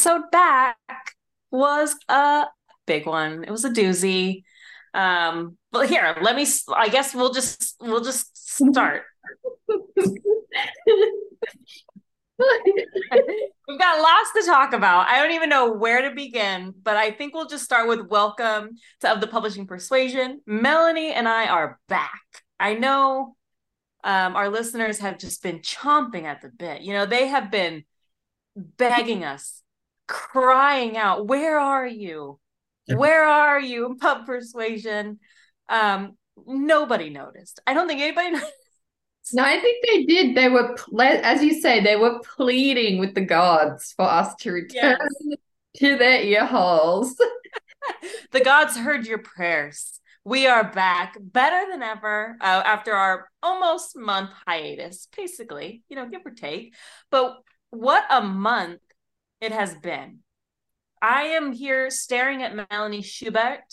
episode back was a big one. It was a doozy. Um, well, here, let me. I guess we'll just we'll just start. We've got lots to talk about. I don't even know where to begin, but I think we'll just start with welcome to Of the Publishing Persuasion. Melanie and I are back. I know um, our listeners have just been chomping at the bit. You know, they have been begging us, crying out, Where are you? Where are you? Pub Persuasion. Um, nobody noticed. I don't think anybody noticed. No, I think they did. They were, as you say, they were pleading with the gods for us to return yes. to their ear holes. the gods heard your prayers. We are back better than ever uh, after our almost month hiatus, basically, you know, give or take. But what a month it has been. I am here staring at Melanie Schubert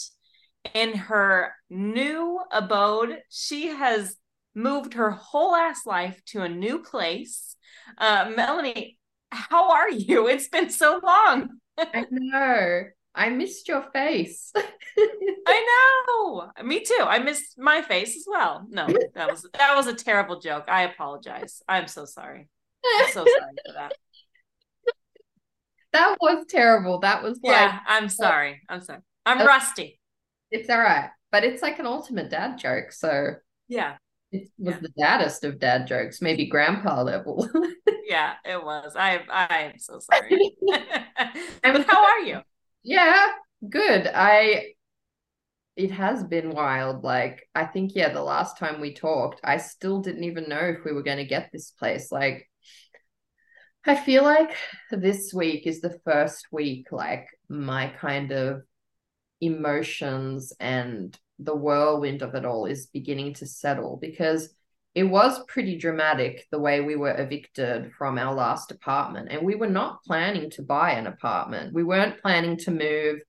in her new abode. She has moved her whole ass life to a new place. Uh, Melanie, how are you? It's been so long. I know. I missed your face. I know. Me too. I missed my face as well. No, that was that was a terrible joke. I apologize. I'm so sorry. I'm so sorry for that. That was terrible. That was like, Yeah, I'm uh, sorry. I'm sorry. I'm rusty. It's all right. But it's like an ultimate dad joke. So yeah. It was yeah. the daddest of dad jokes, maybe grandpa level. yeah, it was. I I am so sorry. but how are you? Yeah, good. I it has been wild. Like I think yeah, the last time we talked, I still didn't even know if we were going to get this place. Like I feel like this week is the first week like my kind of emotions and the whirlwind of it all is beginning to settle because it was pretty dramatic the way we were evicted from our last apartment. And we were not planning to buy an apartment. We weren't planning to move.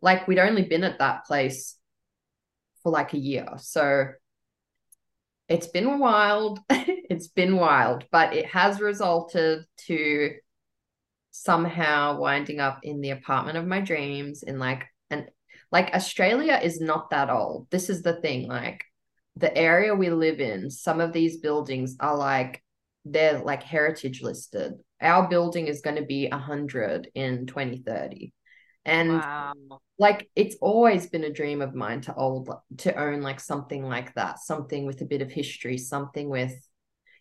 Like we'd only been at that place for like a year. So it's been wild it's been wild but it has resulted to somehow winding up in the apartment of my dreams in like an like Australia is not that old. This is the thing. Like the area we live in, some of these buildings are like they're like heritage listed. Our building is going to be 100 in 2030. And wow. like it's always been a dream of mine to old to own like something like that, something with a bit of history, something with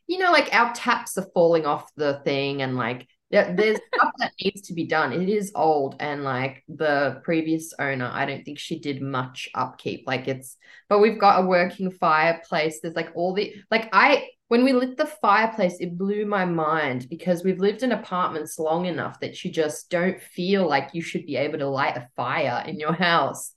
you know like our taps are falling off the thing and like there's stuff that needs to be done. It is old, and like the previous owner, I don't think she did much upkeep. Like it's, but we've got a working fireplace. There's like all the like I when we lit the fireplace, it blew my mind because we've lived in apartments long enough that you just don't feel like you should be able to light a fire in your house.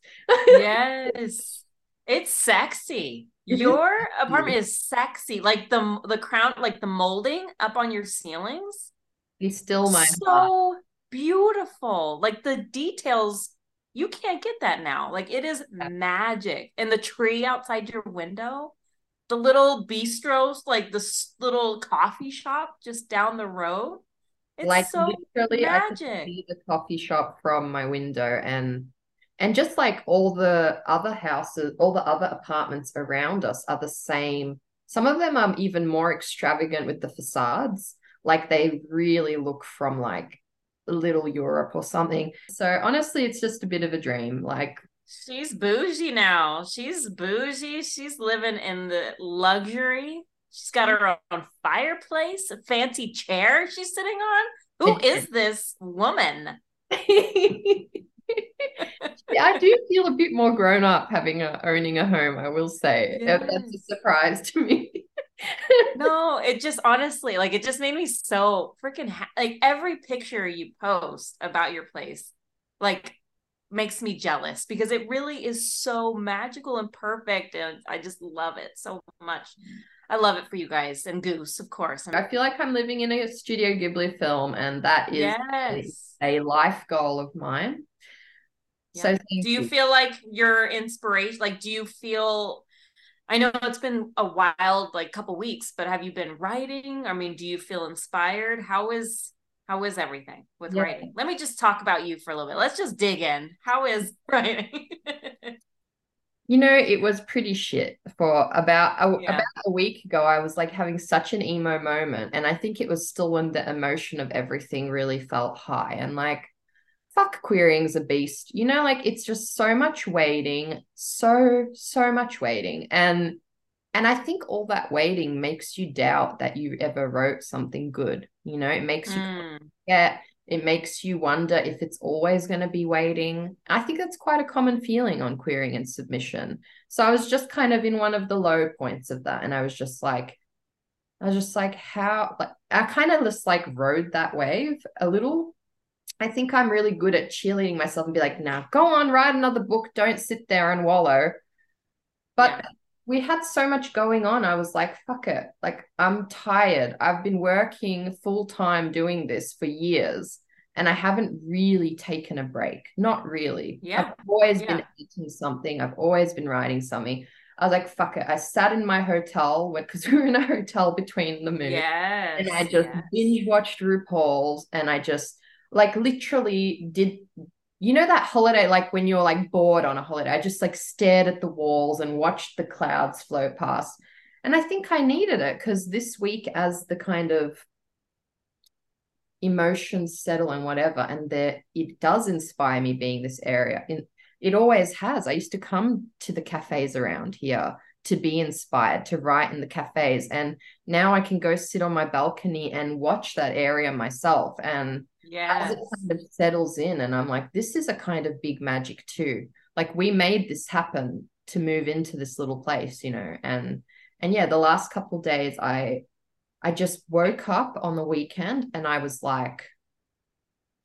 yes, it's sexy. Your apartment is sexy. Like the the crown, like the molding up on your ceilings He's still my so heart. beautiful. Like the details, you can't get that now. Like it is magic. And the tree outside your window, the little bistros, like this little coffee shop just down the road. It's like so literally, magic. I could see the coffee shop from my window, and and just like all the other houses, all the other apartments around us are the same. Some of them are even more extravagant with the facades like they really look from like little Europe or something. So honestly, it's just a bit of a dream. Like she's bougie now. She's bougie. She's living in the luxury. She's got her own fireplace, a fancy chair she's sitting on. Who is this woman? I do feel a bit more grown up having a owning a home. I will say yes. that's a surprise to me. no, it just honestly, like, it just made me so freaking ha- like every picture you post about your place, like, makes me jealous because it really is so magical and perfect, and I just love it so much. I love it for you guys and Goose, of course. I feel like I'm living in a Studio Ghibli film, and that is yes. a, a life goal of mine. Yeah. So do you, you feel like your inspiration like do you feel I know it's been a wild like couple weeks, but have you been writing? I mean, do you feel inspired? How is How is everything with Yeah. writing? Let me just talk about you for a little bit. Let's just dig in. How is writing? You know, it was pretty shit for about a, Yeah. about a week ago. I was like having such an emo moment, and I think it was still when the emotion of everything really felt high. And like, fuck, querying's a beast. You know, like it's just so much waiting, so so much waiting, and and I think all that waiting makes you doubt that you ever wrote something good. You know, it makes you Mm, yeah, it makes you wonder if it's always going to be waiting. I think that's quite a common feeling on querying and submission. So I was just kind of in one of the low points of that. And I was just like, I was just like, how, like, I kind of just like rode that wave a little. I think I'm really good at cheerleading myself and be like, now go on, write another book. Don't sit there and wallow. But Yeah. We had so much going on. I was like, fuck it. Like, I'm tired. I've been working full time doing this for years and I haven't really taken a break. Not really. Yeah. I've always been eating something, I've always been writing something. I was like, fuck it. I sat in my hotel because we were in a hotel between the moon. yes. And I just yes. binge watched RuPaul's and I just like literally did you know that holiday like when you're like bored on a holiday? I just like stared at the walls and watched the clouds float past. And I think I needed it because this week as the kind of emotions settle and whatever and there it does inspire me being this area. In it always has. I used to come to the cafes around here to be inspired to write in the cafes. And now I can go sit on my balcony and watch that area myself. And as it kind of settles in and I'm like this is a kind of big magic too. Like we made this happen to move into this little place you know and and yeah the last couple of days I I just woke up on the weekend and I was like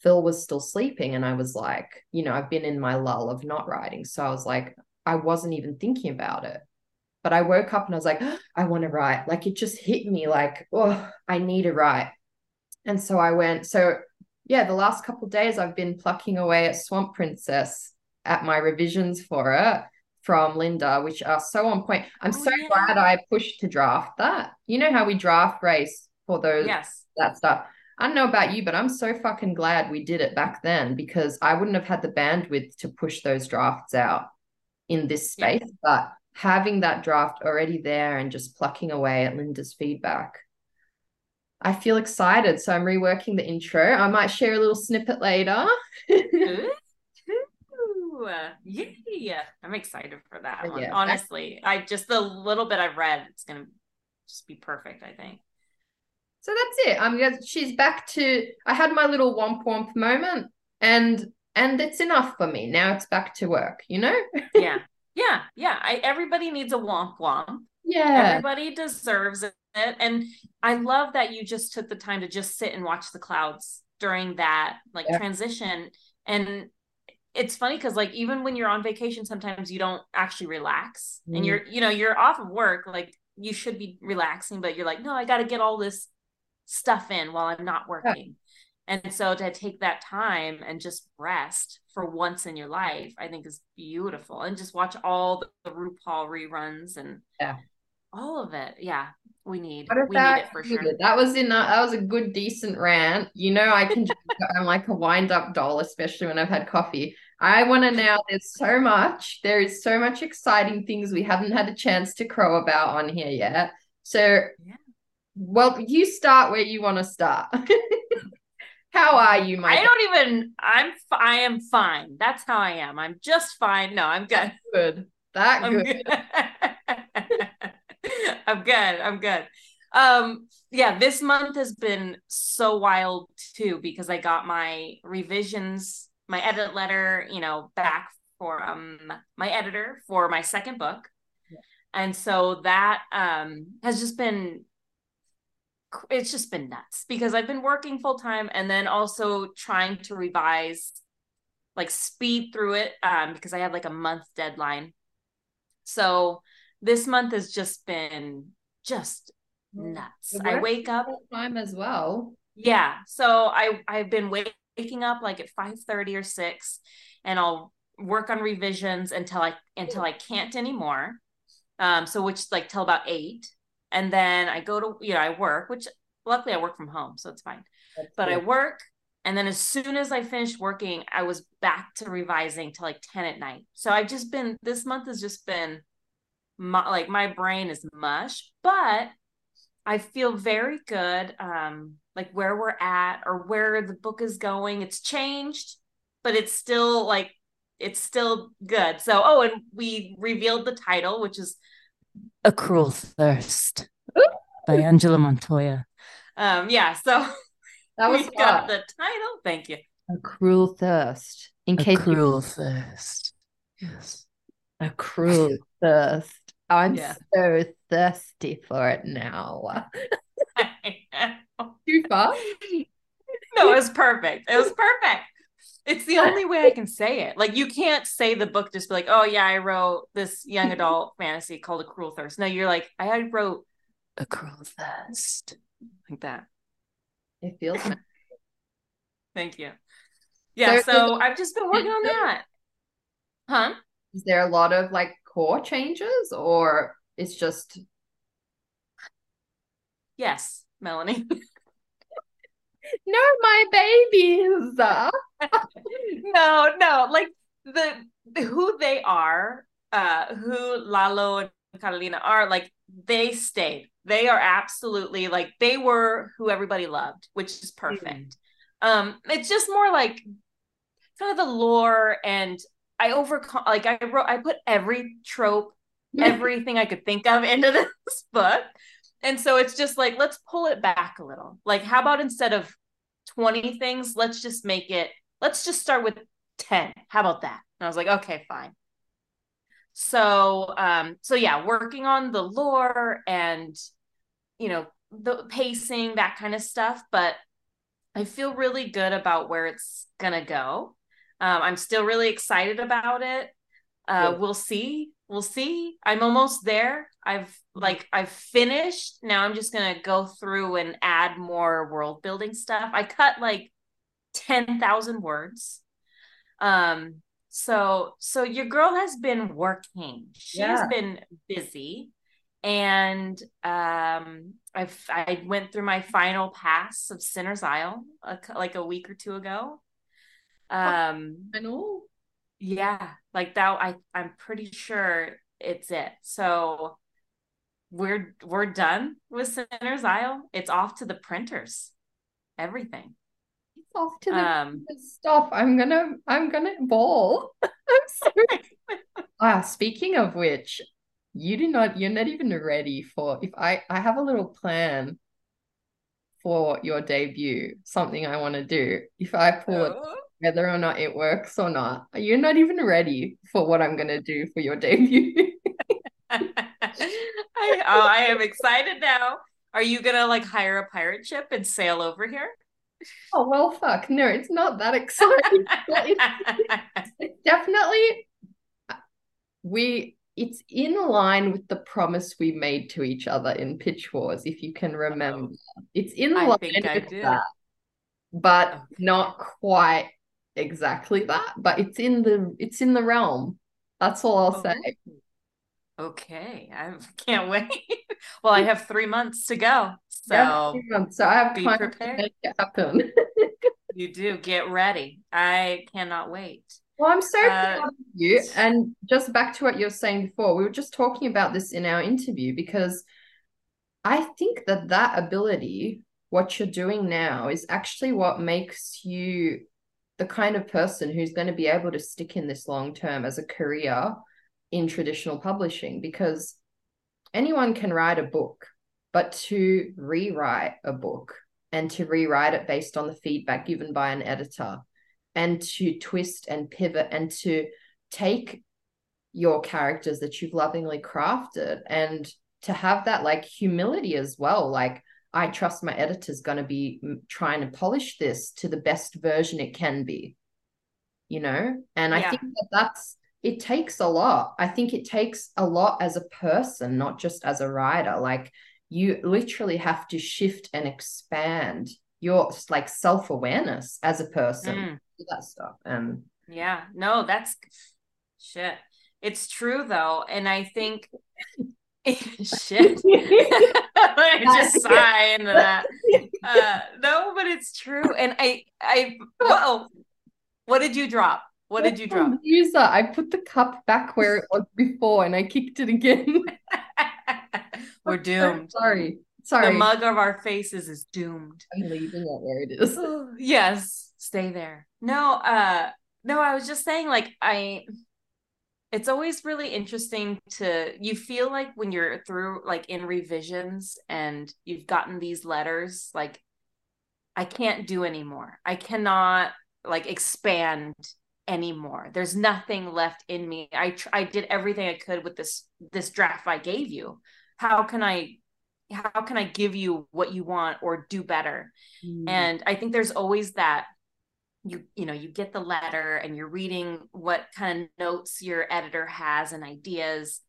Phil was still sleeping and I was like you know I've been in my lull of not writing. So I was like I wasn't even thinking about it but I woke up and I was like I want to write like it just hit me like oh I need to write and so I went so yeah, the last couple of days I've been plucking away at Swamp Princess at my revisions for it from Linda, which are so on point. I'm Oh, so yeah. glad I pushed to draft that. You know how we draft race for those Yes. that stuff. I don't know about you, but I'm so fucking glad we did it back then because I wouldn't have had the bandwidth to push those drafts out in this Yeah. space. But having that draft already there and just plucking away at Linda's feedback, I feel excited. So I'm reworking the intro. I might share a little snippet later. Ooh. Ooh. Yeah. I'm excited for that one. yeah, Honestly, I just the little bit I've read, it's gonna just be perfect, I think. So that's it. I'm she's back to I had my little womp womp moment and and it's enough for me. Now it's back to work, you know? Yeah. Yeah. Yeah. I everybody needs a womp womp. Yeah. Everybody deserves it. And I love that you just took the time to just sit and watch the clouds during that like Yeah. transition. And it's funny because like even when you're on vacation, sometimes you don't actually relax. And Mm. you're, you know, you're off of work, like you should be relaxing, but you're like, no, I gotta get all this stuff in while I'm not working. And so to take that time and just rest for once in your life, I think is beautiful. And just watch all the RuPaul reruns and Yeah. all of it. Yeah, we need we need it for sure. That was in a, that was a good decent rant. You know, I can I'm like a wind up doll, especially when I've had coffee. I want to now. There's so much. There is so much exciting things we haven't had a chance to crow about on here yet. So, Yeah. well, you start where you want to start. How are you, my I don't even. I'm. I am fine. That's how I am. I'm just fine. No, I'm good. good? That I'm good. good. I'm good. I'm good. Um, yeah, this month has been so wild too because I got my revisions, my edit letter, you know, back for um my editor for my second book. Yeah. And so that um has just been it's just been nuts because I've been working full time and then also trying to revise like speed through it um because I had like a month deadline. So this month has just been just nuts. I wake up time as well. yeah. So I I've been waking up like at 5 30 or 6 and I'll work on revisions until I until I can't anymore. Um so which like till about 8 and then I go to you know I work which luckily I work from home, so it's fine. That's But I work, and then as soon as I finished working, I was back to revising till like 10 at night. So I've just been this month has just been my, like my brain is mush, but I feel very good um like where we're at or where the book is going. It's changed, but it's still like it's still good. So oh, and we revealed the title, which is A Cruel Thirst by Angela Montoya. Um yeah, so That was we got the title. Thank you. a cruel thirst. In A case you cruel thirst. Yes. a cruel thirst. I'm Yeah. so thirsty for it now. Too far? no, it was perfect. It was perfect. It's the only way I can say it. Like you can't say the book just be like, oh yeah, I wrote this young adult fantasy called A Cruel Thirst. No, you're like, I wrote A Cruel Thirst. Like that. It feels nice. Thank you. Yeah, So- so I've just been working on that. Huh? Is there a lot of like core changes or it's just Yes, Melanie. no my babies? no, no, like the who they are, uh, who Lalo and Catalina are, like they stayed. They are absolutely like they were who everybody loved, which is perfect. Um, it's just more like kind of the lore, and I overcome like I wrote, I put every trope, everything I could think of into this book. And so it's just like, let's pull it back a little. Like, how about instead of 20 things, let's just make it, let's just start with 10. How about that? And I was like, okay, fine. So, um, so yeah, working on the lore and, you know, the pacing, that kind of stuff. But I feel really good about where it's gonna go. Um, I'm still really excited about it. Uh, Good. we'll see. We'll see. I'm almost there. I've like I've finished. Now I'm just gonna go through and add more world building stuff. I cut like 10,000 words. Um, so so your girl has been working. She's Yeah. been busy. And um I've I went through my final pass of Sinner's Isle a like a week or two ago. Um and all. Yeah, like that I I'm pretty sure it's it. So we're we're done with Sinner's Isle. It's off to the printers. Everything. It's off to the Um Stop. I'm gonna I'm gonna ball. Ah, speaking of which, you do not you're not even ready for if I I have a little plan for your debut, something I want to do. If I pull it, oh, whether or not it works or not, you're not even ready for what I'm gonna do for your debut. I, oh, I am excited now. Are you gonna like hire a pirate ship and sail over here? oh well fuck. No, it's not that exciting. It's it's definitely we it's in line with the promise we made to each other in Pitch Wars, if you can remember. Oh. It's in I line with that, but Okay. not quite exactly that. But it's in the it's in the realm. That's all I'll say. Oh, Okay, I can't wait. well, I have three months to go, so so I have to be time to prepared. make it happen. you do get ready. I cannot wait. Well, I'm so Uh, proud of you. And just back to what you were saying before, we were just talking about this in our interview because I think that that ability, what you're doing now, is actually what makes you the kind of person who's going to be able to stick in this long term as a career in traditional publishing because anyone can write a book, but to rewrite a book and to rewrite it based on the feedback given by an editor and to twist and pivot and to take your characters that you've lovingly crafted and to have that like humility as well like i trust my editor's going to be mm, trying to polish this to the best version it can be you know? And i think that that's it takes a lot. I think it takes a lot as a person not just as a writer. Like you literally have to shift and expand your like self-awareness as a person Mm. that stuff. And Yeah, no, that's shit. It's true though, and I think Shit. I just sigh into that. Uh, no, but it's true. And I, I, whoa, what did you drop? What did you drop? User, I put the cup back where it was before and I kicked it again. We're doomed. sorry. Sorry. The mug of our faces is doomed. I'm leaving it where it is. yes, stay there. No, uh no, I was just saying like I it's always really interesting to you feel like when you're through like in revisions and you've gotten these letters like I can't do anymore. I cannot like expand anymore. There's nothing left in me. I tr- I did everything I could with this this draft I gave you. How can I how can I give you what you want or do better? Mm. And I think there's always that you you know you get the letter and you're reading what kind of notes your editor has and ideas.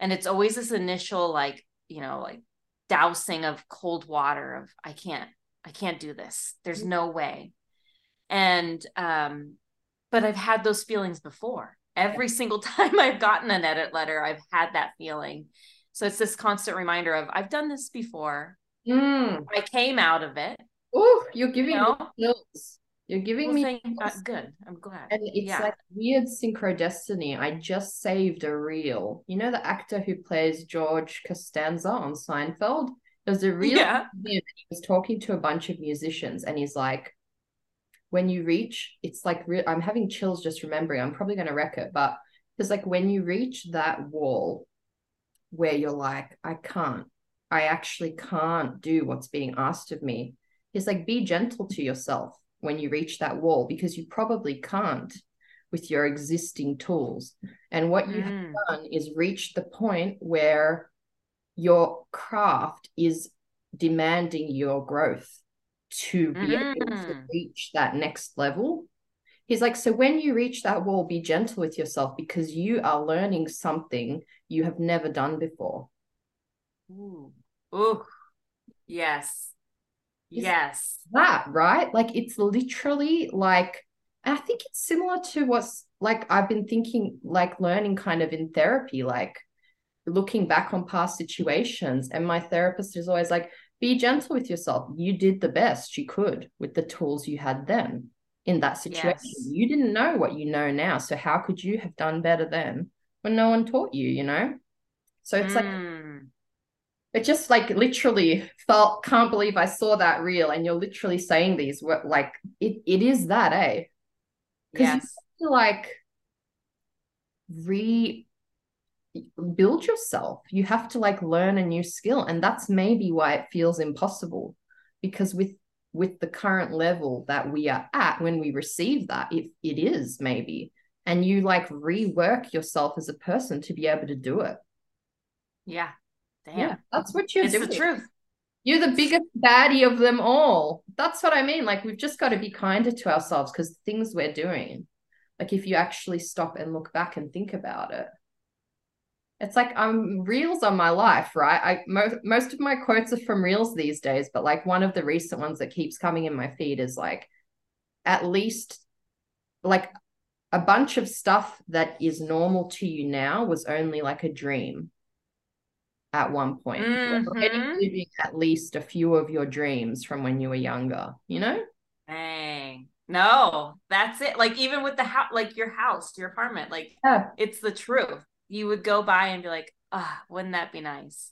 And it's always this initial like you know like dousing of cold water of i can't i can't do this. There's no way. And um but i've had those feelings before. Every single time i've gotten an edit letter i've had that feeling. So it's this constant reminder of i've done this before. Mm. i came out of it. Oh you're giving you know? You're giving well, me thank, uh, good. I'm glad. And it's yeah. like weird synchro destiny. I just saved a reel. You know the actor who plays George Costanza on Seinfeld? There's a reel yeah. he was talking to a bunch of musicians and he's like, when you reach, it's like re- I'm having chills just remembering. I'm probably gonna wreck it, but it's like when you reach that wall where you're like, I can't, I actually can't do what's being asked of me. It's like be gentle to yourself when you reach that wall because you probably can't with your existing tools. And what you mm. have done is reached the point where your craft is demanding your growth to be mm. able to mm. reach that next level. He's like, so when you reach that wall, be gentle with yourself because you are learning something you have never done before. Ooh, Ooh. yes. Yes. That, right? Like it's literally like I think it's similar to what's like I've been thinking, like learning kind of in therapy, like looking back on past situations. And my therapist is always like, be gentle with yourself. You did the best you could with the tools you had then in that situation. Yes. You didn't know what you know now. So how could you have done better then when no one taught you, you know? So it's mm. like it just like literally felt can't believe I saw that reel and you're literally saying these what like it it is that eh? Yes you like re build yourself. You have to like learn a new skill and that's maybe why it feels impossible. Because with with the current level that we are at when we receive that if it is maybe. And you like rework yourself as a person to be able to do it. Yeah Damn. Yeah, that's what you're it's the truth. You're the biggest baddie of them all. That's what I mean. Like we've just got to be kinder to ourselves because things we're doing, like if you actually stop and look back and think about it, it's like I'm reels on my life, right? I most most of my quotes are from reels these days, but like one of the recent ones that keeps coming in my feed is like, at least, like a bunch of stuff that is normal to you now was only like a dream at one point. Mm-hmm. living at least a few of your dreams from when you were younger, you know? Dang. No, that's it. Like even with the house, like your house, your apartment, like yeah. it's the truth. You would go by and be like, ah, oh, wouldn't that be nice?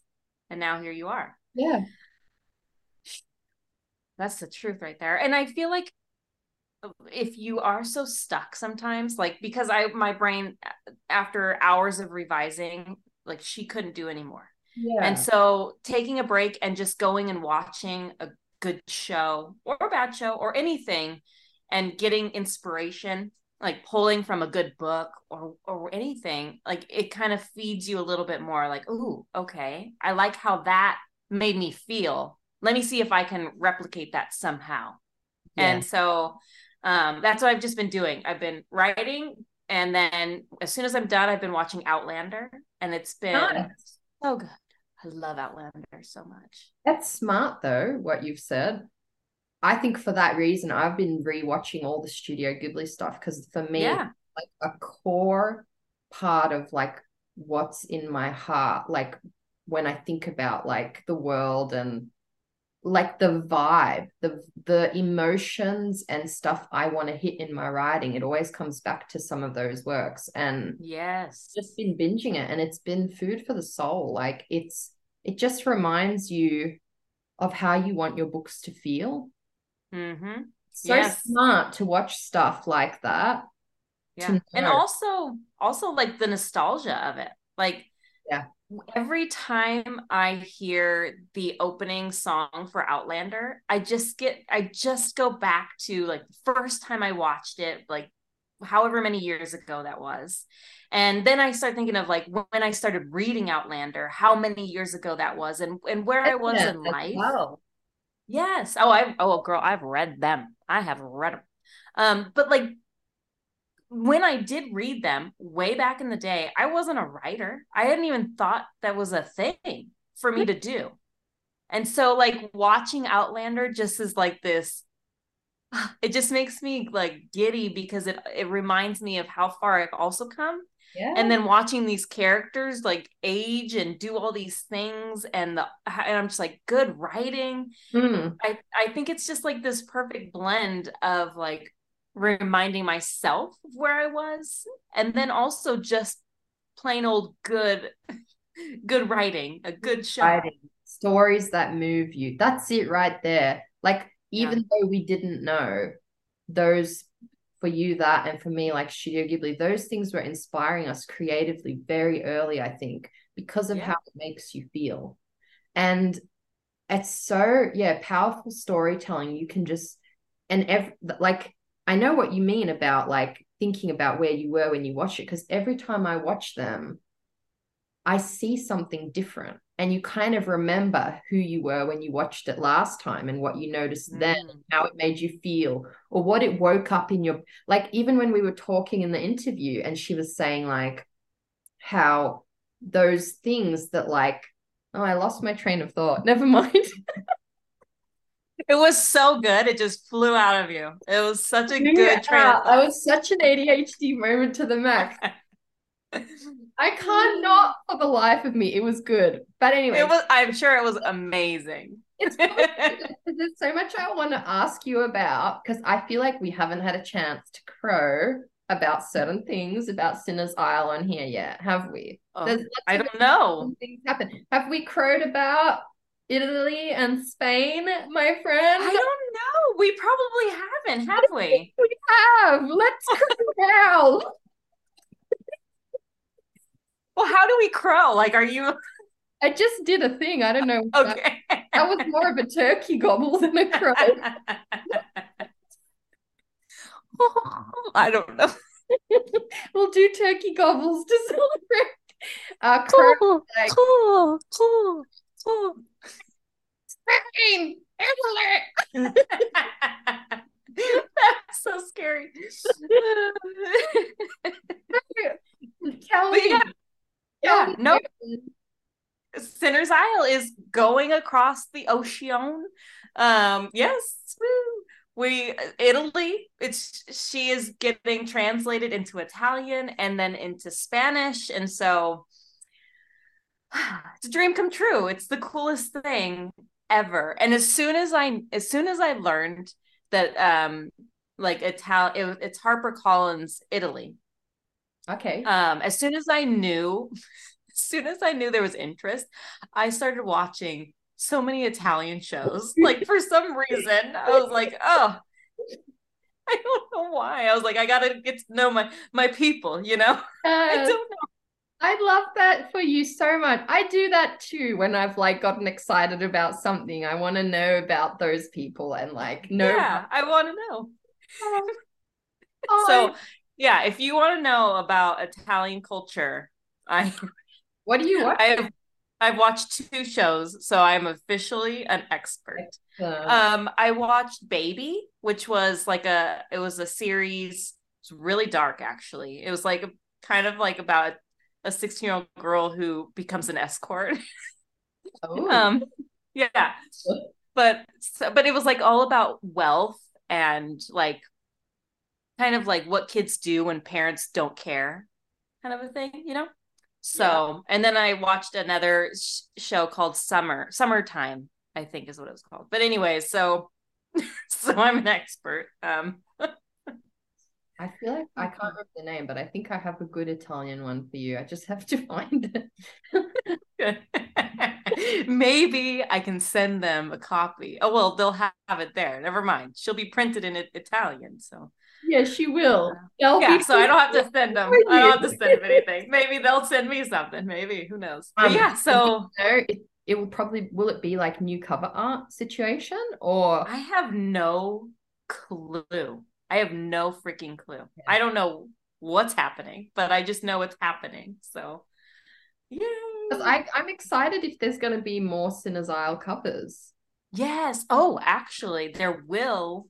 And now here you are. Yeah. That's the truth right there. And I feel like if you are so stuck sometimes, like because I my brain after hours of revising, like she couldn't do anymore yeah. And so taking a break and just going and watching a good show or a bad show or anything and getting inspiration, like pulling from a good book or or anything, like it kind of feeds you a little bit more like, "Ooh, okay. I like how that made me feel. Let me see if I can replicate that somehow." Yeah. And so um, that's what I've just been doing. I've been writing and then as soon as I'm done, I've been watching Outlander and it's been nice. so good. I love Outlander so much. That's smart though, what you've said. I think for that reason, I've been rewatching all the Studio Ghibli stuff because for me, yeah. like a core part of like what's in my heart, like when I think about like the world and like the vibe, the the emotions and stuff I want to hit in my writing. It always comes back to some of those works. And yes, just been binging it and it's been food for the soul. Like it's it just reminds you of how you want your books to feel. Mm-hmm. So yes. smart to watch stuff like that. Yeah. And also also like the nostalgia of it. Like yeah every time I hear the opening song for Outlander, I just get I just go back to like the first time I watched it, like however many years ago that was. And then I start thinking of like when I started reading Outlander, how many years ago that was and and where I was in life. Well. Yes. Oh, I oh girl, I've read them. I have read them. Um, but like when I did read them way back in the day, I wasn't a writer. I hadn't even thought that was a thing for me to do. And so like watching Outlander just is like this it just makes me like giddy because it it reminds me of how far I've also come. Yeah. And then watching these characters like age and do all these things and the and I'm just like good writing. Mm. I I think it's just like this perfect blend of like reminding myself of where I was and then also just plain old good good writing, a good show. Writing. Stories that move you. That's it right there. Like even yeah. though we didn't know those for you that and for me like Studio Ghibli, those things were inspiring us creatively very early, I think, because of yeah. how it makes you feel. And it's so yeah, powerful storytelling. You can just and every like I know what you mean about like thinking about where you were when you watch it because every time I watch them, I see something different. And you kind of remember who you were when you watched it last time and what you noticed mm. then, how it made you feel, or what it woke up in your like, even when we were talking in the interview, and she was saying, like, how those things that, like, oh, I lost my train of thought. Never mind. It was so good. It just flew out of you. It was such a good train. I was such an ADHD moment to the max. I can't not for the life of me. It was good. But anyway. It was I'm sure it was amazing. It's there's so much I want to ask you about because I feel like we haven't had a chance to crow about certain things about Sinner's Isle on here yet, have we? Oh, I don't know. Things happen. Have we crowed about Italy and Spain, my friend? I don't know. We probably haven't, have we? We have. Let's crow now. well, how do we crow? Like, are you? I just did a thing. I don't know. Okay. That, that was more of a turkey gobble than a crow. I don't know. we'll do turkey gobbles to celebrate. Uh, crow, like, cool, cool, cool. Spain, Italy. That's so scary. Tell me. Yeah, yeah, no. Sinner's Isle is going across the ocean. Um, yes, we Italy. It's she is getting translated into Italian and then into Spanish, and so it's a dream come true. It's the coolest thing ever. And as soon as I as soon as I learned that um like Ital it, it's Harper Collins Italy. Okay. Um as soon as I knew as soon as I knew there was interest, I started watching so many Italian shows. like for some reason, I was like, oh, I don't know why. I was like, I gotta get to know my my people, you know? Uh, I don't know. I love that for you so much. I do that too when I've like gotten excited about something. I want to know about those people and like know. Yeah, I want to know. oh, so, yeah, if you want to know about Italian culture, I. What do you watch? I've I've watched two shows, so I'm officially an expert. Um, I watched Baby, which was like a it was a series. It's really dark, actually. It was like a, kind of like about a 16 year old girl who becomes an escort. Oh. um, yeah, but so, but it was like all about wealth and like kind of like what kids do when parents don't care, kind of a thing, you know. So, and then I watched another sh- show called Summer, Summertime, I think is what it was called. But anyway, so so I'm an expert. Um I feel like I can't remember the name, but I think I have a good Italian one for you. I just have to find it. Maybe I can send them a copy. Oh well, they'll have it there. Never mind. She'll be printed in Italian, so yeah, she will. They'll yeah, so I don't have to send them. I don't have to send them anything. Maybe they'll send me something. Maybe who knows? Um, yeah, so it, it will probably will it be like new cover art situation or I have no clue. I have no freaking clue. Yeah. I don't know what's happening, but I just know it's happening. So yeah. I, I'm excited if there's gonna be more Sinner's Isle covers. Yes. Oh, actually, there will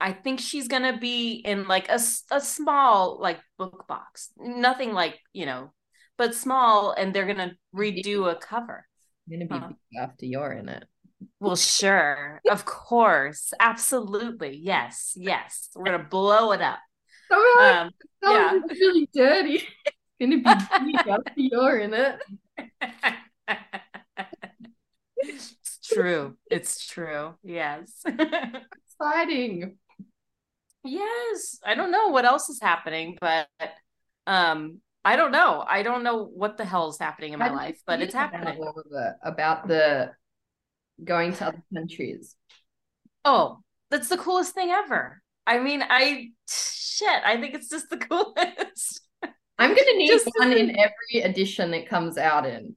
I think she's gonna be in like a, a small like book box, nothing like you know, but small, and they're gonna redo a cover. gonna be huh. after you're in it. Well, sure, of course, absolutely, yes, yes. We're gonna blow it up. um, yeah, really dirty. gonna be after you're in it. it's true. It's true. Yes exciting. Yes. I don't know what else is happening, but um I don't know. I don't know what the hell is happening in my life, but it's happening. About the going to other countries. Oh, that's the coolest thing ever. I mean, I shit, I think it's just the coolest. I'm gonna need just one in every edition that comes out in.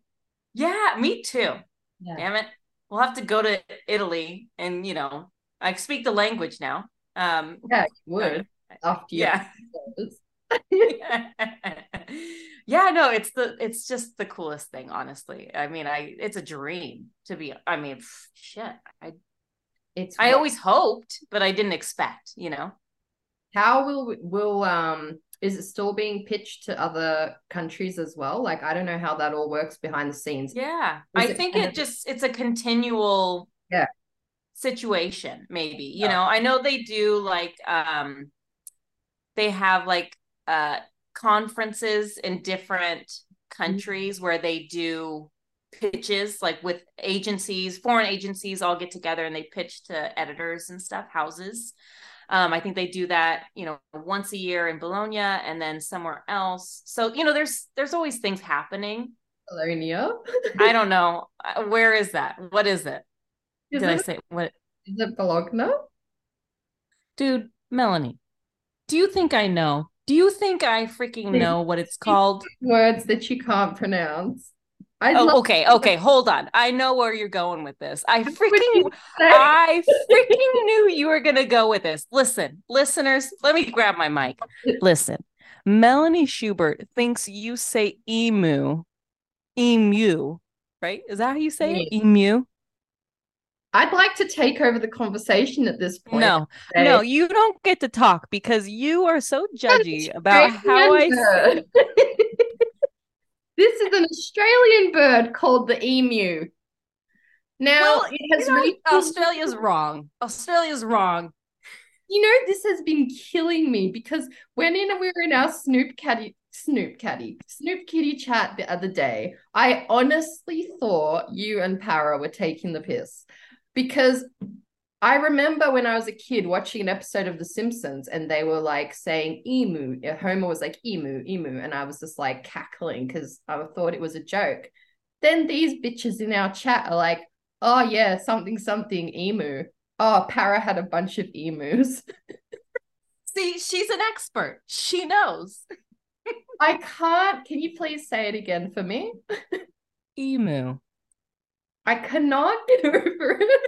Yeah, me too. Yeah. Damn it. We'll have to go to Italy and you know I speak the language now. Um, yeah, you would. After yeah. yeah, no, it's the it's just the coolest thing, honestly. I mean, I it's a dream to be. I mean, shit, I it's I always hoped, but I didn't expect. You know, how will will um is it still being pitched to other countries as well? Like, I don't know how that all works behind the scenes. Yeah, is I it think it just it's a continual yeah situation maybe you know i know they do like um they have like uh conferences in different countries where they do pitches like with agencies foreign agencies all get together and they pitch to editors and stuff houses um, I think they do that, you know, once a year in Bologna and then somewhere else. So, you know, there's there's always things happening. Bologna? I don't know. Uh, where is that? What is it? Is Did it, I say what? Is it Bologna? Dude, Melanie, do you think I know? Do you think I freaking know what it's called? Words that you can't pronounce. I oh, okay, okay, hold on. I know where you're going with this. I freaking, I freaking knew you were gonna go with this. Listen, listeners, let me grab my mic. Listen, Melanie Schubert thinks you say emu, emu, right? Is that how you say it? Emu. I'd like to take over the conversation at this point. No, no, you don't get to talk because you are so judgy about how I this is an Australian bird called the emu. Now well, it has you know, really Australia's wrong. Australia's wrong. You know, this has been killing me because when in we were in our Snoop Caddy Snoop Caddy Snoop Kitty chat the other day, I honestly thought you and Para were taking the piss because I remember when I was a kid watching an episode of The Simpsons and they were like saying emu. Homer was like emu, emu. And I was just like cackling because I thought it was a joke. Then these bitches in our chat are like, oh, yeah, something, something, emu. Oh, Para had a bunch of emus. See, she's an expert. She knows. I can't. Can you please say it again for me? Emu. I cannot get over it.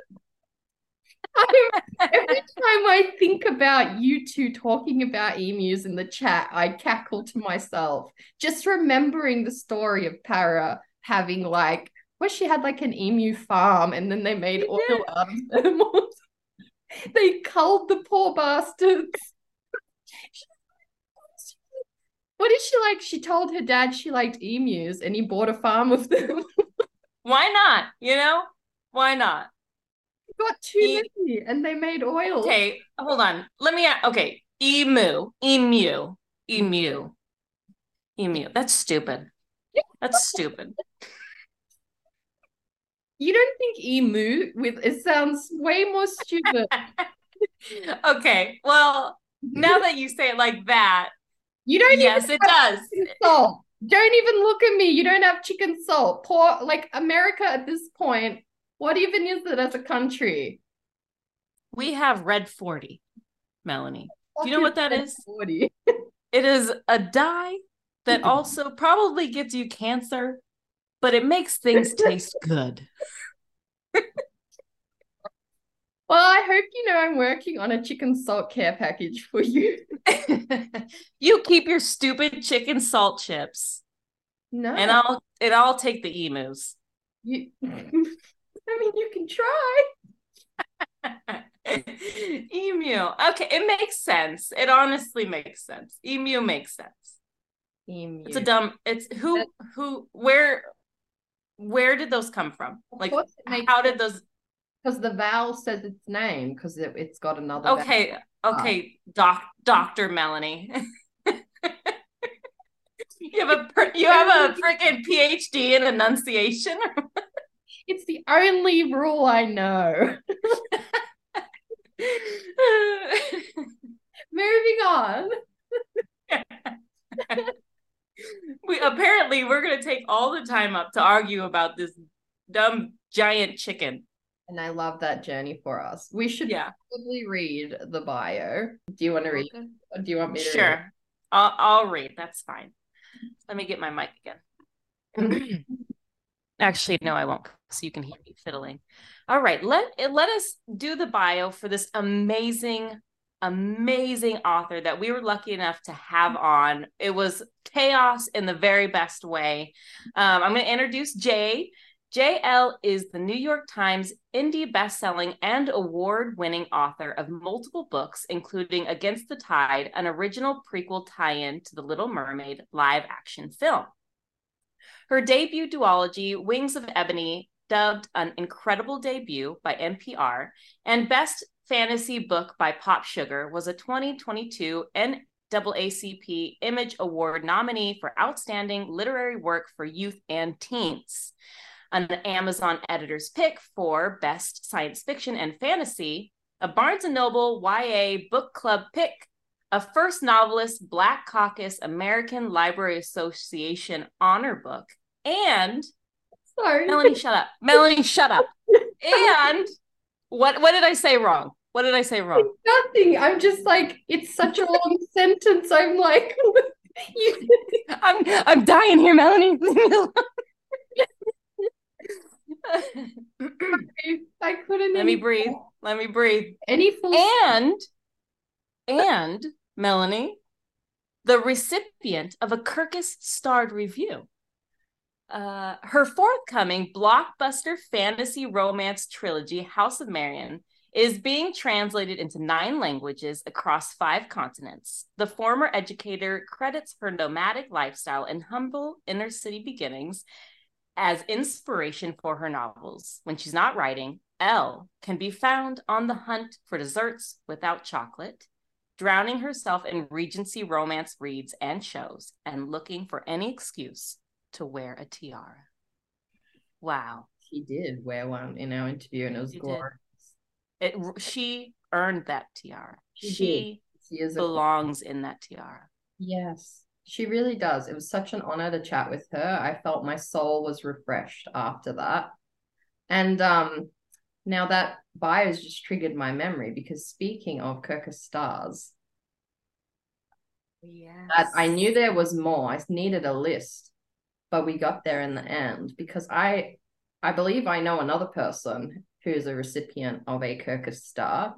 I, every time I think about you two talking about emus in the chat, I cackle to myself. Just remembering the story of Para having like where she had like an emu farm and then they made oil yeah. out of them. they culled the poor bastards. What is she like? She told her dad she liked emus and he bought a farm of them. Why not? You know, why not? You got too e- many and they made oil. Okay, hold on. Let me. Okay, emu, emu, emu, emu. That's stupid. That's stupid. You don't think emu with it sounds way more stupid. okay, well, now that you say it like that, you don't. Yes, it does. Don't even look at me. You don't have chicken salt. Poor, like America at this point. What even is it as a country? We have red forty, Melanie. Do you know what that is? 40. It is a dye that also probably gives you cancer, but it makes things taste good. Well, I hope you know I'm working on a chicken salt care package for you. you keep your stupid chicken salt chips. No. And I'll and I'll take the emus. You I mean you can try. Emu. Okay, it makes sense. It honestly makes sense. Emu makes sense. Emu. It's a dumb. It's who who where where did those come from? Like how did those? Because the vowel says its name because it, has got another. Okay, vowel. okay, doc, Doctor Melanie. you have a you have a freaking PhD in enunciation. it's the only rule I know. Moving on. we apparently we're gonna take all the time up to argue about this dumb giant chicken. And I love that journey for us. We should yeah. probably read the bio. Do you want to read? Okay. Do you want me to? Sure, read? I'll I'll read. That's fine. Let me get my mic again. Actually, no, I won't, so you can hear me fiddling. All right, let let us do the bio for this amazing, amazing author that we were lucky enough to have on. It was chaos in the very best way. Um, I'm going to introduce Jay. J. Elle is the New York Times indie bestselling and award winning author of multiple books, including Against the Tide, an original prequel tie in to the Little Mermaid live action film. Her debut duology, Wings of Ebony, dubbed an incredible debut by NPR, and Best Fantasy Book by Pop Sugar, was a 2022 NAACP Image Award nominee for Outstanding Literary Work for Youth and Teens. An Amazon editor's pick for Best Science Fiction and Fantasy, a Barnes & Noble YA Book Club pick a first novelist Black Caucus American Library Association honor book, and sorry, Melanie, shut up. Melanie, shut up. and what what did I say wrong? What did I say wrong? Nothing. I'm just like it's such a long sentence. I'm like, you... I'm I'm dying here, Melanie. I couldn't. Let me breathe. Let me breathe. Any full and and Melanie, the recipient of a Kirkus starred review. Uh, her forthcoming blockbuster fantasy romance trilogy, House of Marionne, is being translated into nine languages across five continents. The former educator credits her nomadic lifestyle and humble inner city beginnings as inspiration for her novels. When she's not writing, Elle can be found on the hunt for desserts without chocolate, drowning herself in Regency romance reads and shows, and looking for any excuse to wear a tiara. Wow. She did wear one in our interview, and it was she glorious. It, she earned that tiara. She, she, she belongs in that tiara. Yes, she really does. It was such an honor to chat with her. I felt my soul was refreshed after that. And um, now that bio's just triggered my memory because speaking of Kirkus stars, yes. I knew there was more. I needed a list, but we got there in the end because I I believe I know another person who's a recipient of a Kirkus star,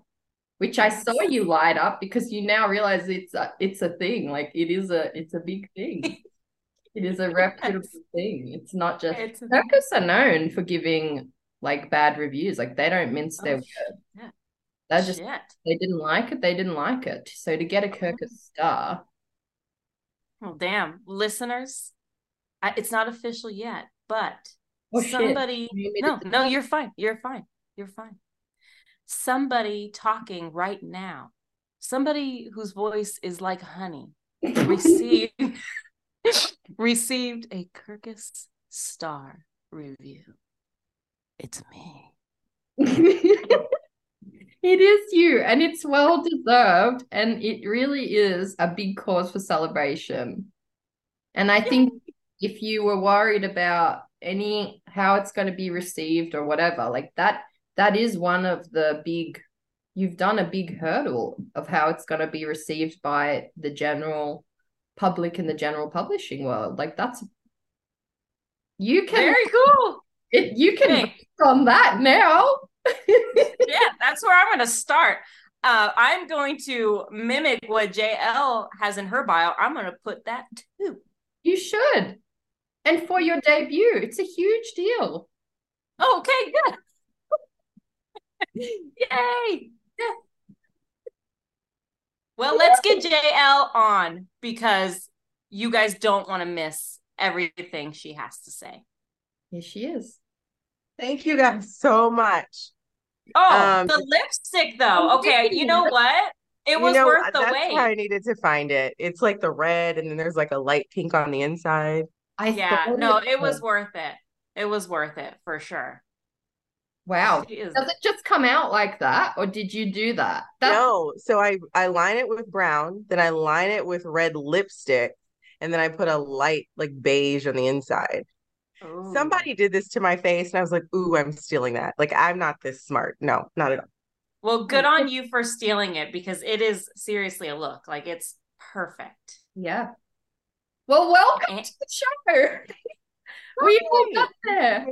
which I saw you light up because you now realize it's a it's a thing. Like it is a it's a big thing. it is a reputable thing. It's not just it's Kirkus are known for giving like bad reviews. Like they don't mince oh, their oh, words. Yeah. They just Shit. they didn't like it. They didn't like it. So to get a oh. Kirkus star. Well, damn, listeners, I, it's not official yet, but oh, somebody. No, no, you're fine. You're fine. You're fine. Somebody talking right now. Somebody whose voice is like honey. receive received a Kirkus star review. It's me. it is you, and it's well deserved, and it really is a big cause for celebration. And I think if you were worried about any how it's going to be received or whatever, like that, that is one of the big. You've done a big hurdle of how it's going to be received by the general public in the general publishing world. Like that's you can Very cool. it, you can Hey. on that now. yeah, that's where I'm going to start. Uh, I'm going to mimic what J. Elle has in her bio. I'm going to put that too. You should. And for your debut, it's a huge deal. Okay, good. Yay. Well, let's get J. Elle on because you guys don't want to miss everything she has to say. Here she is. Thank you guys so much. Oh, Um, the lipstick though. Okay, you know what? It You was know, worth the that's wait. why I needed to find it. It's like the red, and then there's like a light pink on the inside. I Yeah, no, it was worth it. It was worth it for sure. Wow. Does it just come out like that, or did you do that? That's No, so I I line it with brown, then I line it with red lipstick, and then I put a light like beige on the inside. Ooh. Somebody did this to my face, and I was like, "Ooh, I'm stealing that." Like I'm not this smart. No, not at all. Well, good on you for stealing it because it is seriously a look. Like it's perfect. yeah. Well, welcome And- to the show. we all got there.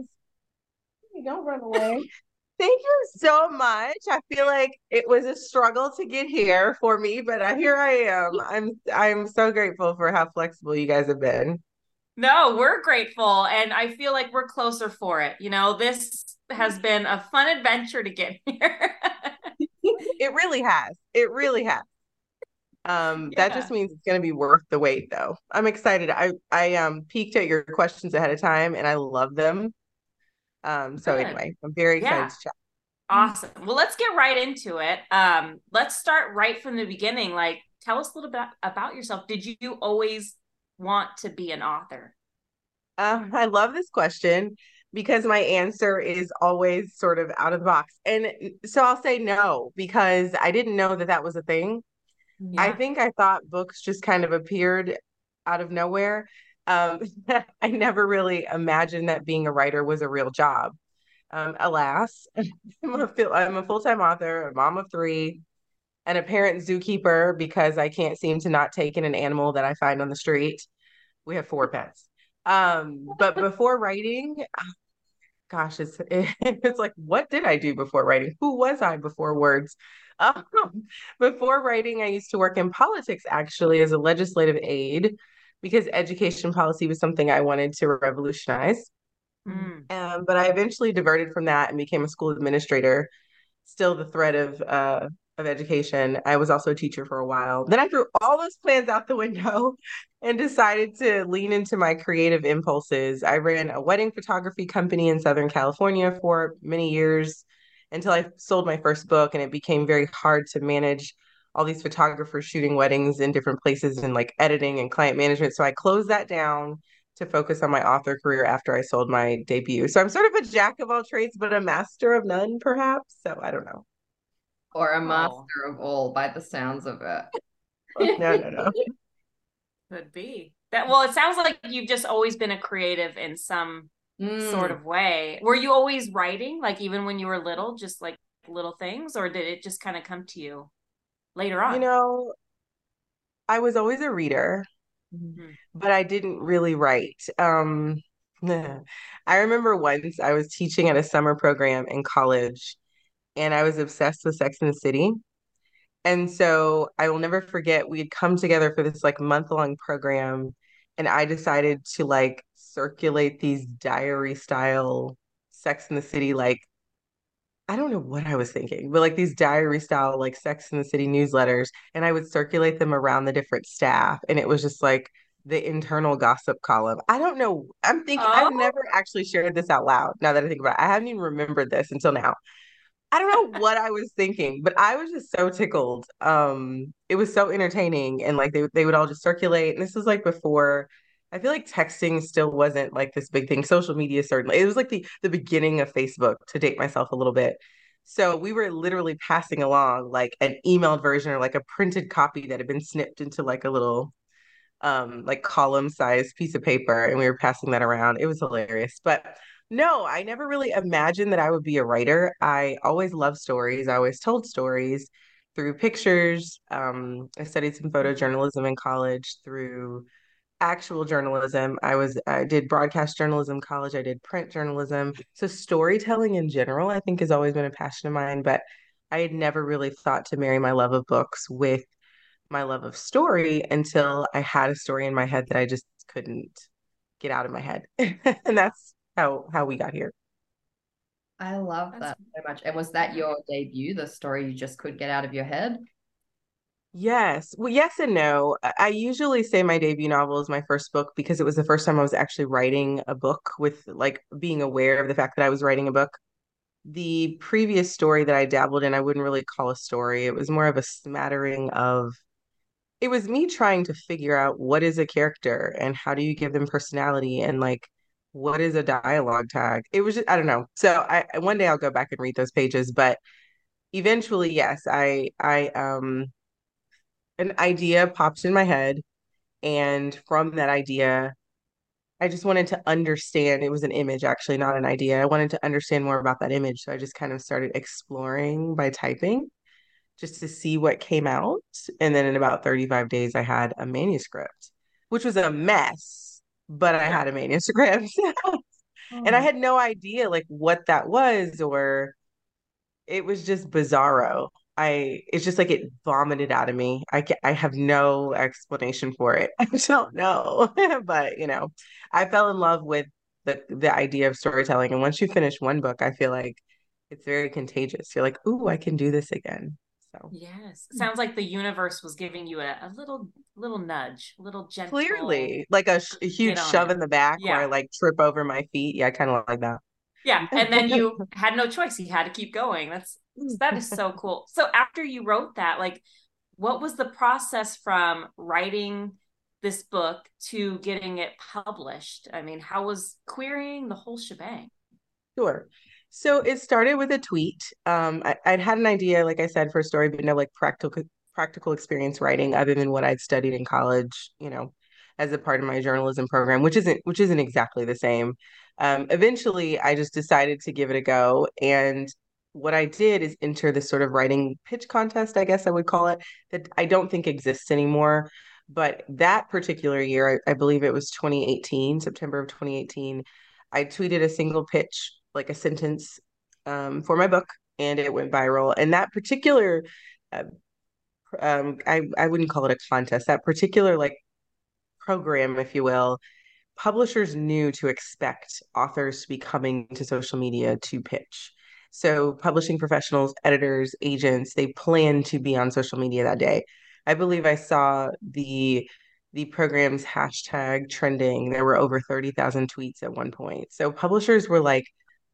Don't run away. Thank you so much. I feel like it was a struggle to get here for me, but here I am. I'm I'm so grateful for how flexible you guys have been. No, we're grateful. And I feel like we're closer for it. You know, this has been a fun adventure to get here. It really has. It really has. Um, that just means it's going to be worth the wait, though. I'm excited. I I um peeked at your questions ahead of time, and I love them. Um, so Good. anyway, I'm very excited Yeah. to chat. awesome. Well, let's get right into it. Um, let's start right from the beginning. Like, tell us a little bit about yourself. Did you always want to be an author? Um, I love this question because my answer is always sort of out of the box. And so I'll say no because I didn't know that that was a thing. I think I thought books just kind of appeared out of nowhere. Um, I never really imagined that being a writer was a real job. Um, alas, I'm a, I'm a full-time author, a mom of three, and a parent zookeeper because I can't seem to not take in an animal that I find on the street. We have four pets. Um, but before writing, gosh, it's it's like, what did I do before writing? Who was I before words? Um, before writing, I used to work in politics actually as a legislative aide because education policy was something I wanted to revolutionize. Mm. Um, but I eventually diverted from that and became a school administrator. Still the thread of uh, of education. I was also a teacher for a while. Then I threw all those plans out the window and decided to lean into my creative impulses. I ran a wedding photography company in Southern California for many years until I sold my first book, and it became very hard to manage all these photographers shooting weddings in different places and like editing and client management. So I closed that down to focus on my author career after I sold my debut. So I'm sort of a jack of all trades, but a master of none, perhaps. So I don't know. Or a Oh. master of all by the sounds of it. No, no, no. Could be. That well, it sounds like you've just always been a creative in some Mm. sort of way. Were you always writing, like even when you were little, just like little things, or did it just kind of come to you later on? You know, I was always a reader, Mhm. but I didn't really write. Um, I remember once I was teaching at a summer program in college, and I was obsessed with Sex and the City. And so I will never forget we had come together for this like month long program, and I decided to like circulate these diary style Sex and the City like I don't know what I was thinking, but like these diary style like Sex and the City newsletters, and I would circulate them around the different staff, and it was just like the internal gossip column. I don't know. I'm thinking I've Oh. never actually shared this out loud. Now that I think about it, I haven't even remembered this until now. I don't know what I was thinking, but I was just so tickled. Um, it was so entertaining, and like they they would all just circulate. And this was like before, I feel like texting still wasn't like this big thing. Social media certainly. It was like the the beginning of Facebook to date myself a little bit. So we were literally passing along like an emailed version or like a printed copy that had been snipped into like a little um like column sized piece of paper and we were passing that around. It was hilarious. But no, I never really imagined that I would be a writer. I always loved stories. I always told stories through pictures. Um, I studied some photojournalism in college through actual journalism. I was I did broadcast journalism college. I did print journalism. So storytelling in general, I think, has always been a passion of mine. But I had never really thought to marry my love of books with my love of story until I had a story in my head that I just couldn't get out of my head. and that's how how we got here. I love that's... that so much. And was that your debut, the story you just could get out of your head? Yes. Well, yes and no. I usually say my debut novel is my first book because it was the first time I was actually writing a book with like being aware of the fact that I was writing a book. The previous story that I dabbled in, I wouldn't really call a story. It was more of a smattering of it was me trying to figure out what is a character and how do you give them personality and like what is a dialogue tag. It was just I don't know. So I one day I'll go back and read those pages, but eventually yes, I I um an idea popped in my head. And from that idea, I just wanted to understand. It was an image, actually, not an idea. I wanted to understand more about that image. So I just kind of started exploring by typing just to see what came out. And then in about 35 days, I had a manuscript, which was a mess, but I had a manuscript. and I oh. had no idea like what that was or it was just bizarro. I it's just like it vomited out of me. I I have no explanation for it. I don't know, but you know, I fell in love with the the idea of storytelling. And once you finish one book, I feel like it's very contagious. You're like, "Ooh, I can do this again." So yes, sounds like the universe was giving you a, a little little nudge, a little gentle. Clearly, like a, a huge shove it. in the back yeah. where I like trip over my feet. Yeah, kind of like that. Yeah, and then you had no choice. You had to keep going. That's that is so cool. So after you wrote that, like what was the process from writing this book to getting it published? I mean, how was querying the whole shebang? Sure. So it started with a tweet. Um, I, would had an idea, like I said, for a story, but no like practical practical experience writing other than what I'd studied in college, you know, as a part of my journalism program, which isn't which isn't exactly the same. Um, eventually, I just decided to give it a go, and what I did is enter this sort of writing pitch contest, I guess I would call it, that I don't think exists anymore. But that particular year, I, I believe it was 2018, September of 2018, I tweeted a single pitch, like a sentence um, for my book, and it went viral. And that particular, uh, um, I, I wouldn't call it a contest, that particular like program, if you will, publishers knew to expect authors to be coming to social media to pitch. So, publishing professionals, editors, agents, they plan to be on social media that day. I believe I saw the the program's hashtag trending. There were over 30,000 tweets at one point. So, publishers were like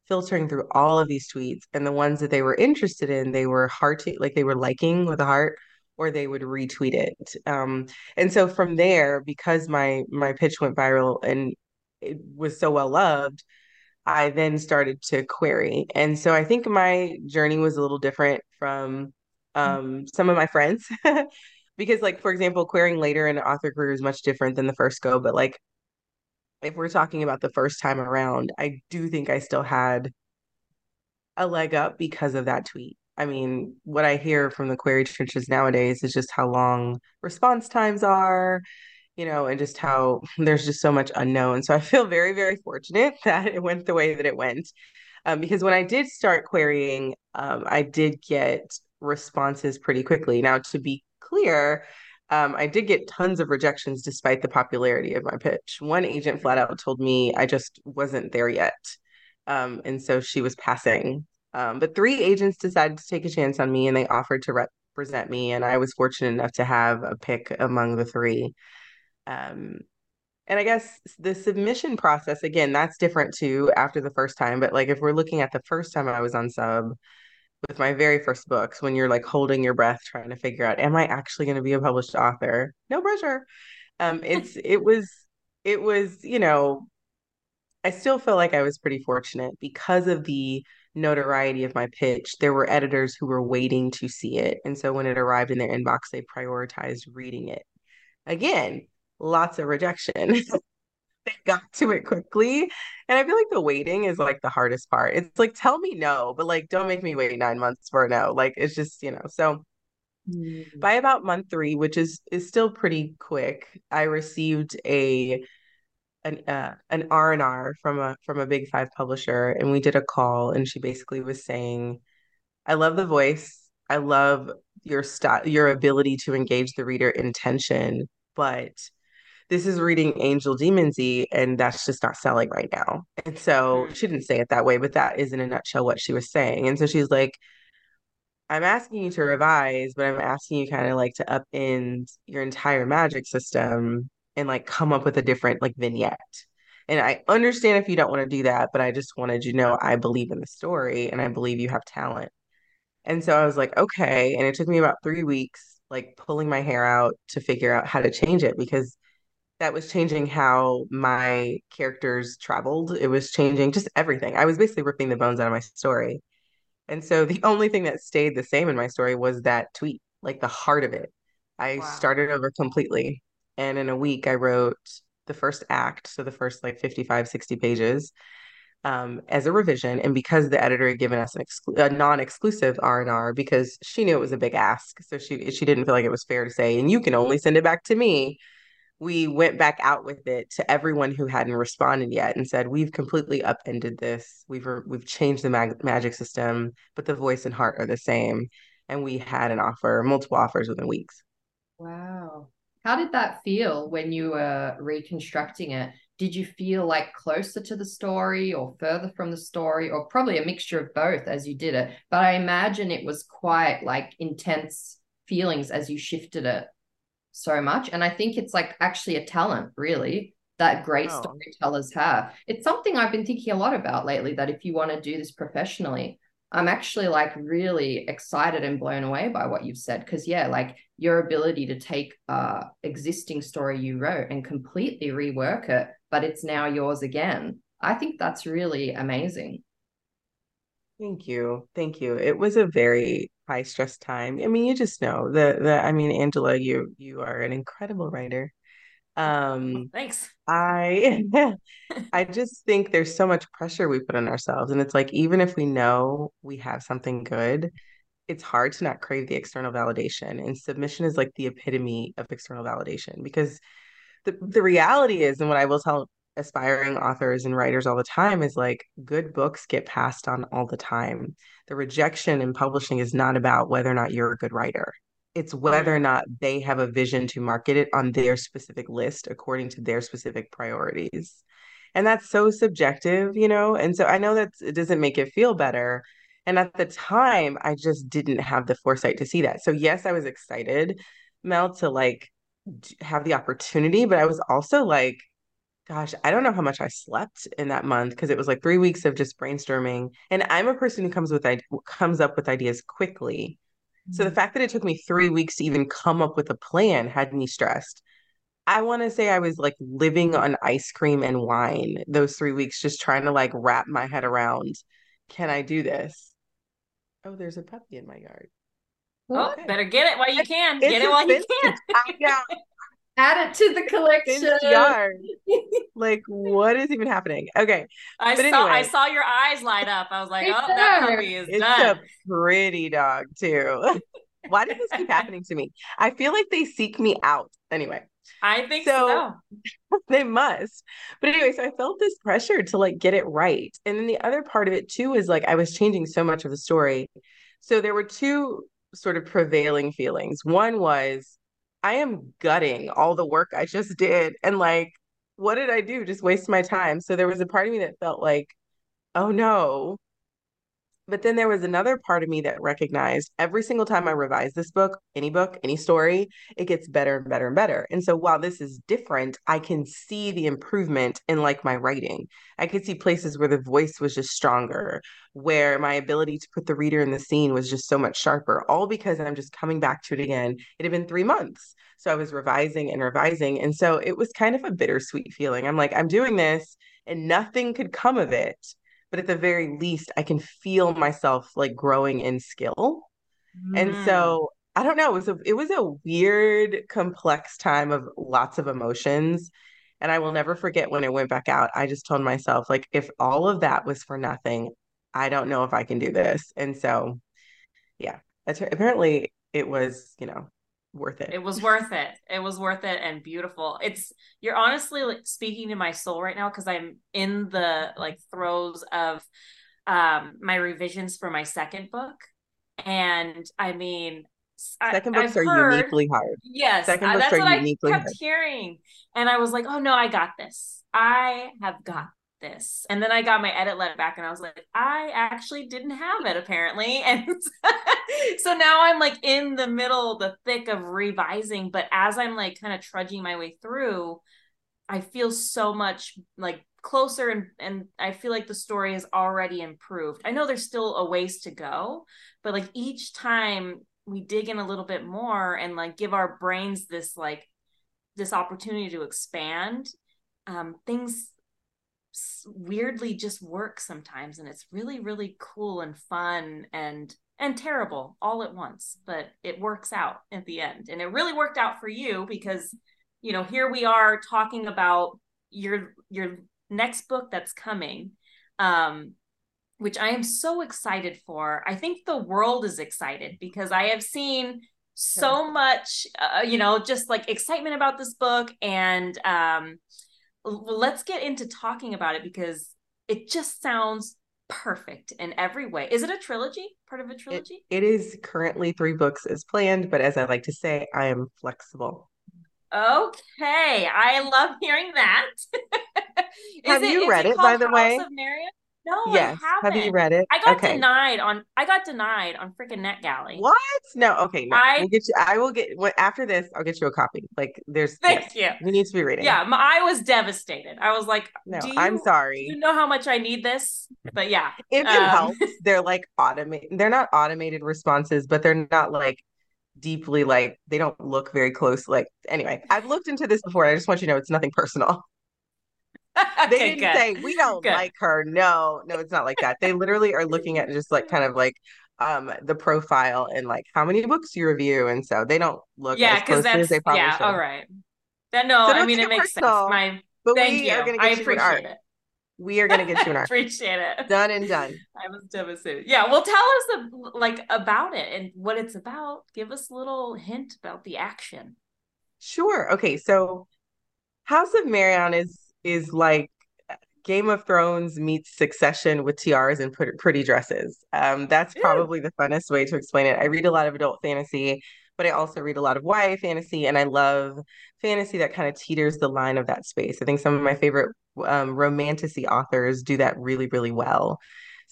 filtering through all of these tweets, and the ones that they were interested in, they were hearting, like they were liking with a heart, or they would retweet it. Um, and so from there, because my my pitch went viral and it was so well loved, I then started to query. And so I think my journey was a little different from um, some of my friends. because, like, for example, querying later in an author career is much different than the first go. But, like, if we're talking about the first time around, I do think I still had a leg up because of that tweet. I mean, what I hear from the query trenches nowadays is just how long response times are, you know, and just how there's just so much unknown. So I feel very, very fortunate that it went the way that it went. Um, because when I did start querying, um, I did get responses pretty quickly. Now, to be clear, um, I did get tons of rejections despite the popularity of my pitch. One agent flat out told me I just wasn't there yet. Um, and so she was passing. Um, but three agents decided to take a chance on me and they offered to represent me. And I was fortunate enough to have a pick among the three. Um, and I guess the submission process, again, that's different too after the first time. But like if we're looking at the first time I was on sub with my very first books, when you're like holding your breath trying to figure out, am I actually going to be a published author? No pressure. Um, it's it was it was, you know, I still feel like I was pretty fortunate because of the notoriety of my pitch. There were editors who were waiting to see it. And so when it arrived in their inbox, they prioritized reading it. Again, lots of rejection. they got to it quickly. And I feel like the waiting is like the hardest part. It's like, tell me no, but like, don't make me wait nine months for a no. Like, it's just, you know, so mm. by about month three, which is is still pretty quick, I received a an uh, an R and R from a from a big five publisher, and we did a call, and she basically was saying, "I love the voice. I love your style, your ability to engage the reader intention, but." This is reading Angel Demonsy, and that's just not selling right now. And so mm. she didn't say it that way, but that is in a nutshell what she was saying. And so she's like, I'm asking you to revise, but I'm asking you kind of like to upend your entire magic system and like come up with a different like vignette. And I understand if you don't want to do that, but I just wanted you to know I believe in the story and I believe you have talent. And so I was like, okay. And it took me about three weeks, like pulling my hair out to figure out how to change it because that was changing how my characters traveled. It was changing just everything. I was basically ripping the bones out of my story. And so the only thing that stayed the same in my story was that tweet, like the heart of it. I wow. started over completely. And in a week, I wrote the first act, so the first like 55, 60 pages um, as a revision. And because the editor had given us an exclu- a non-exclusive R&R because she knew it was a big ask. So she, she didn't feel like it was fair to say, and you can only send it back to me. We went back out with it to everyone who hadn't responded yet and said, we've completely upended this. We've, re- we've changed the mag- magic system, but the voice and heart are the same. And we had an offer, multiple offers within weeks. Wow. How did that feel when you were reconstructing it? Did you feel like closer to the story or further from the story, or probably a mixture of both as you did it? But I imagine it was quite like intense feelings as you shifted it so much. And I think it's like actually a talent, really, that great oh. storytellers have. It's something I've been thinking a lot about lately that if you want to do this professionally, I'm actually like really excited and blown away by what you've said because yeah, like your ability to take a existing story you wrote and completely rework it, but it's now yours again. I think that's really amazing. Thank you. Thank you. It was a very high stress time. I mean, you just know the the I mean, Angela, you you are an incredible writer. Um thanks. I I just think there's so much pressure we put on ourselves and it's like even if we know we have something good, it's hard to not crave the external validation and submission is like the epitome of external validation because the the reality is and what I will tell aspiring authors and writers all the time is like good books get passed on all the time. The rejection in publishing is not about whether or not you're a good writer. It's whether or not they have a vision to market it on their specific list according to their specific priorities. And that's so subjective, you know? And so I know that it doesn't make it feel better. And at the time, I just didn't have the foresight to see that. So, yes, I was excited, Mel, to like have the opportunity, but I was also like, gosh, I don't know how much I slept in that month because it was like three weeks of just brainstorming. And I'm a person who comes with comes up with ideas quickly. So the mm-hmm. fact that it took me three weeks to even come up with a plan had me stressed. I want to say I was like living on ice cream and wine those three weeks, just trying to like wrap my head around, can I do this? Oh, there's a puppy in my yard. Oh, okay. better get it while you can. It's get it while you can. I know. Add it to the collection. Yard. like, what is even happening? Okay. I but saw anyway. I saw your eyes light up. I was like, oh, that puppy is it's done. a pretty dog, too. Why does this keep happening to me? I feel like they seek me out. Anyway. I think so. so. they must. But anyway, so I felt this pressure to like get it right. And then the other part of it too is like I was changing so much of the story. So there were two sort of prevailing feelings. One was I am gutting all the work I just did. And like, what did I do? Just waste my time. So there was a part of me that felt like, oh no, But then there was another part of me that recognized every single time I revise this book, any book, any story, it gets better and better and better. And so while this is different, I can see the improvement in like my writing. I could see places where the voice was just stronger, where my ability to put the reader in the scene was just so much sharper, all because I'm just coming back to it again. It had been three months. So I was revising and revising. And so it was kind of a bittersweet feeling. I'm like, I'm doing this and nothing could come of it but at the very least i can feel myself like growing in skill mm. and so i don't know it was a it was a weird complex time of lots of emotions and i will never forget when it went back out i just told myself like if all of that was for nothing i don't know if i can do this and so yeah apparently it was you know worth it. It was worth it. It was worth it and beautiful. It's you're honestly like speaking to my soul right now because I'm in the like throes of um my revisions for my second book. And I mean second books I've are heard, uniquely hard. Yes, second books that's are what uniquely I kept hard. hearing. And I was like, oh no, I got this. I have got this. And then I got my edit letter back and I was like, I actually didn't have it apparently. And so now I'm like in the middle, the thick of revising. But as I'm like kind of trudging my way through, I feel so much like closer and and I feel like the story has already improved. I know there's still a ways to go, but like each time we dig in a little bit more and like give our brains this like this opportunity to expand um things weirdly just work sometimes and it's really really cool and fun and and terrible all at once but it works out at the end and it really worked out for you because you know here we are talking about your your next book that's coming um which I am so excited for. I think the world is excited because I have seen so much uh, you know just like excitement about this book and um let's get into talking about it because it just sounds perfect in every way. Is it a trilogy? Part of a trilogy? it, it is currently three books as planned, but as I like to say, I am flexible. Okay, I love hearing that. Have it, you read it, by the House way? No, yes. Have you read it? I got okay. denied on. I got denied on freaking NetGalley. What? No. Okay. No. I will get you. I will get. What After this, I'll get you a copy. Like, there's. Thank yes, you. We need to be reading. Yeah, my, I was devastated. I was like, "No, you, I'm sorry. you know how much I need this?" But yeah, if um, it helps, they're like automated. They're not automated responses, but they're not like deeply like they don't look very close. Like anyway, I've looked into this before. I just want you to know it's nothing personal. they didn't good. say we don't good. like her. No, no, it's not like that. They literally are looking at just like kind of like um the profile and like how many books you review, and so they don't look yeah because that's they probably yeah should. all right. That no, so I mean it makes personal, sense. My but thank you. Are gonna get I you appreciate art. it. We are gonna get you an art. appreciate it. Done and done. I was devastated. Yeah, well, tell us the, like about it and what it's about. Give us a little hint about the action. Sure. Okay, so House of Marionne is is like Game of Thrones meets Succession with tiaras and pretty dresses. Um, that's probably the funnest way to explain it. I read a lot of adult fantasy, but I also read a lot of YA fantasy, and I love fantasy that kind of teeters the line of that space. I think some of my favorite um, romantasy authors do that really, really well.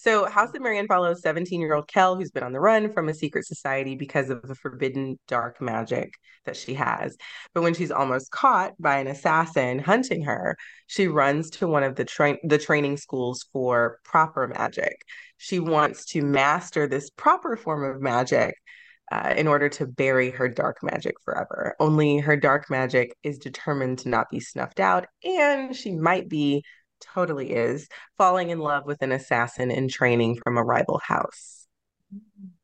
So, House of Marionne follows 17 year old Quell, who's been on the run from a secret society because of the forbidden dark magic that she has. But when she's almost caught by an assassin hunting her, she runs to one of the, tra- the training schools for proper magic. She wants to master this proper form of magic uh, in order to bury her dark magic forever. Only her dark magic is determined to not be snuffed out, and she might be totally is falling in love with an assassin in training from a rival house.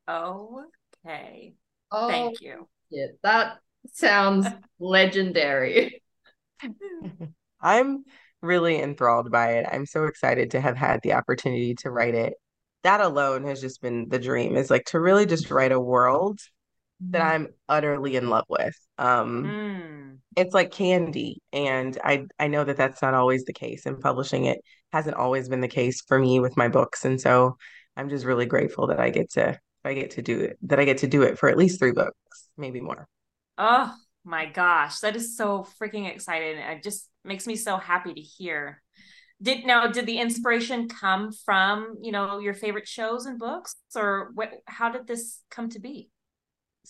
Okay. Oh, Thank you. Yeah, that sounds legendary. I'm really enthralled by it. I'm so excited to have had the opportunity to write it. That alone has just been the dream is like to really just write a world that. I'm utterly in love with. Um, mm. It's like candy, and I I know that that's not always the case, and publishing it hasn't always been the case for me with my books, and so I'm just really grateful that I get to I get to do it that I get to do it for at least three books, maybe more. Oh my gosh, that is so freaking exciting! It just makes me so happy to hear did now did the inspiration come from you know your favorite shows and books or what how did this come to be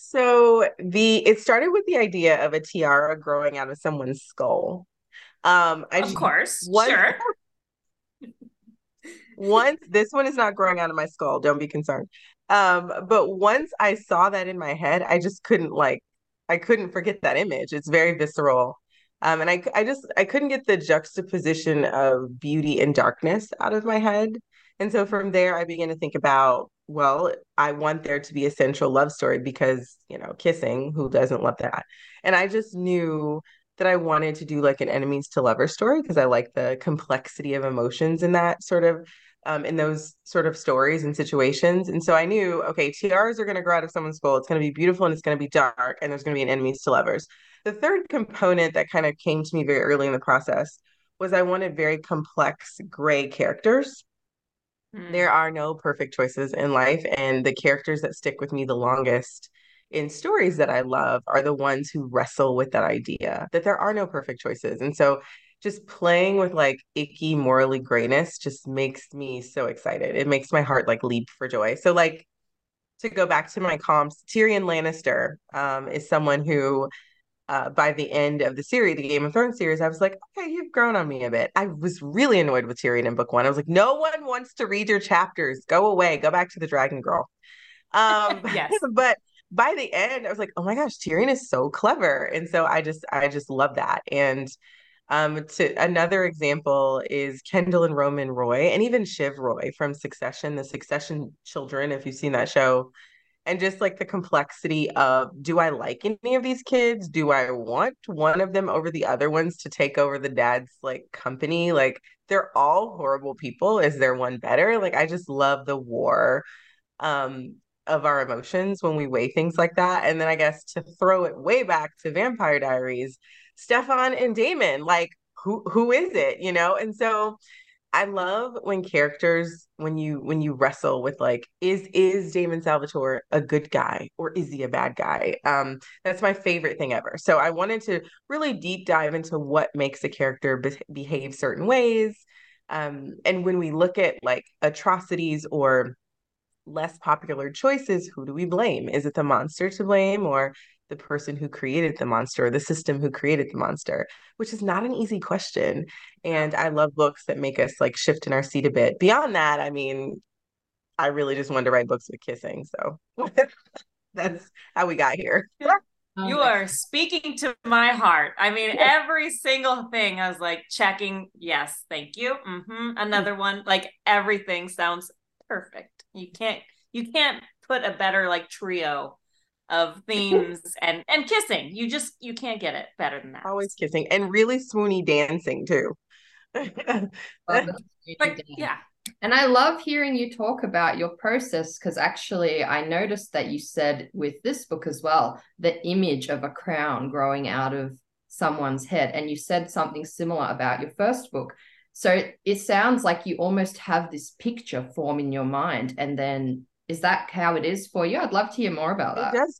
so the it started with the idea of a tiara growing out of someone's skull. Um I of course once, sure. once this one is not growing out of my skull don't be concerned. Um but once i saw that in my head i just couldn't like i couldn't forget that image. It's very visceral. Um, and I, I just I couldn't get the juxtaposition of beauty and darkness out of my head. And so from there, I began to think about, well, I want there to be a central love story because, you know, kissing, who doesn't love that? And I just knew that I wanted to do like an enemies to lover story because I like the complexity of emotions in that sort of um, in those sort of stories and situations. And so I knew, okay, tiaras are going to grow out of someone's skull. It's going to be beautiful and it's going to be dark, and there's going to be an enemies to lovers. The third component that kind of came to me very early in the process was I wanted very complex gray characters. Mm. There are no perfect choices in life, and the characters that stick with me the longest in stories that I love are the ones who wrestle with that idea that there are no perfect choices. And so just playing with like icky morally grayness just makes me so excited. It makes my heart like leap for joy. So like to go back to my comps, Tyrion Lannister um, is someone who uh, by the end of the series, the Game of Thrones series, I was like, okay, you've grown on me a bit. I was really annoyed with Tyrion in book one. I was like, no one wants to read your chapters. Go away. Go back to the Dragon Girl. Um, yes. but by the end, I was like, oh my gosh, Tyrion is so clever. And so I just, I just love that. And um, to another example is Kendall and Roman Roy, and even Shiv Roy from Succession, the Succession children. If you've seen that show, and just like the complexity of do I like any of these kids? Do I want one of them over the other ones to take over the dad's like company? Like they're all horrible people. Is there one better? Like I just love the war um of our emotions when we weigh things like that. And then I guess to throw it way back to Vampire Diaries, Stefan and Damon, like who who is it? You know? And so I love when characters when you when you wrestle with like is is Damon Salvatore a good guy or is he a bad guy? Um that's my favorite thing ever. So I wanted to really deep dive into what makes a character be- behave certain ways. Um and when we look at like atrocities or less popular choices, who do we blame? Is it the monster to blame or the person who created the monster or the system who created the monster, which is not an easy question. And I love books that make us like shift in our seat a bit. Beyond that, I mean, I really just wanted to write books with kissing. So that's how we got here. You are speaking to my heart. I mean, every single thing I was like checking. Yes, thank you. Mm-hmm. Another one. Like everything sounds perfect. You can't you can't put a better like trio of themes and and kissing. You just you can't get it better than that. Always kissing and really swoony dancing too. like, yeah. And I love hearing you talk about your process because actually I noticed that you said with this book as well, the image of a crown growing out of someone's head. And you said something similar about your first book. So it sounds like you almost have this picture form in your mind and then is that how it is for you? I'd love to hear more about that. It does.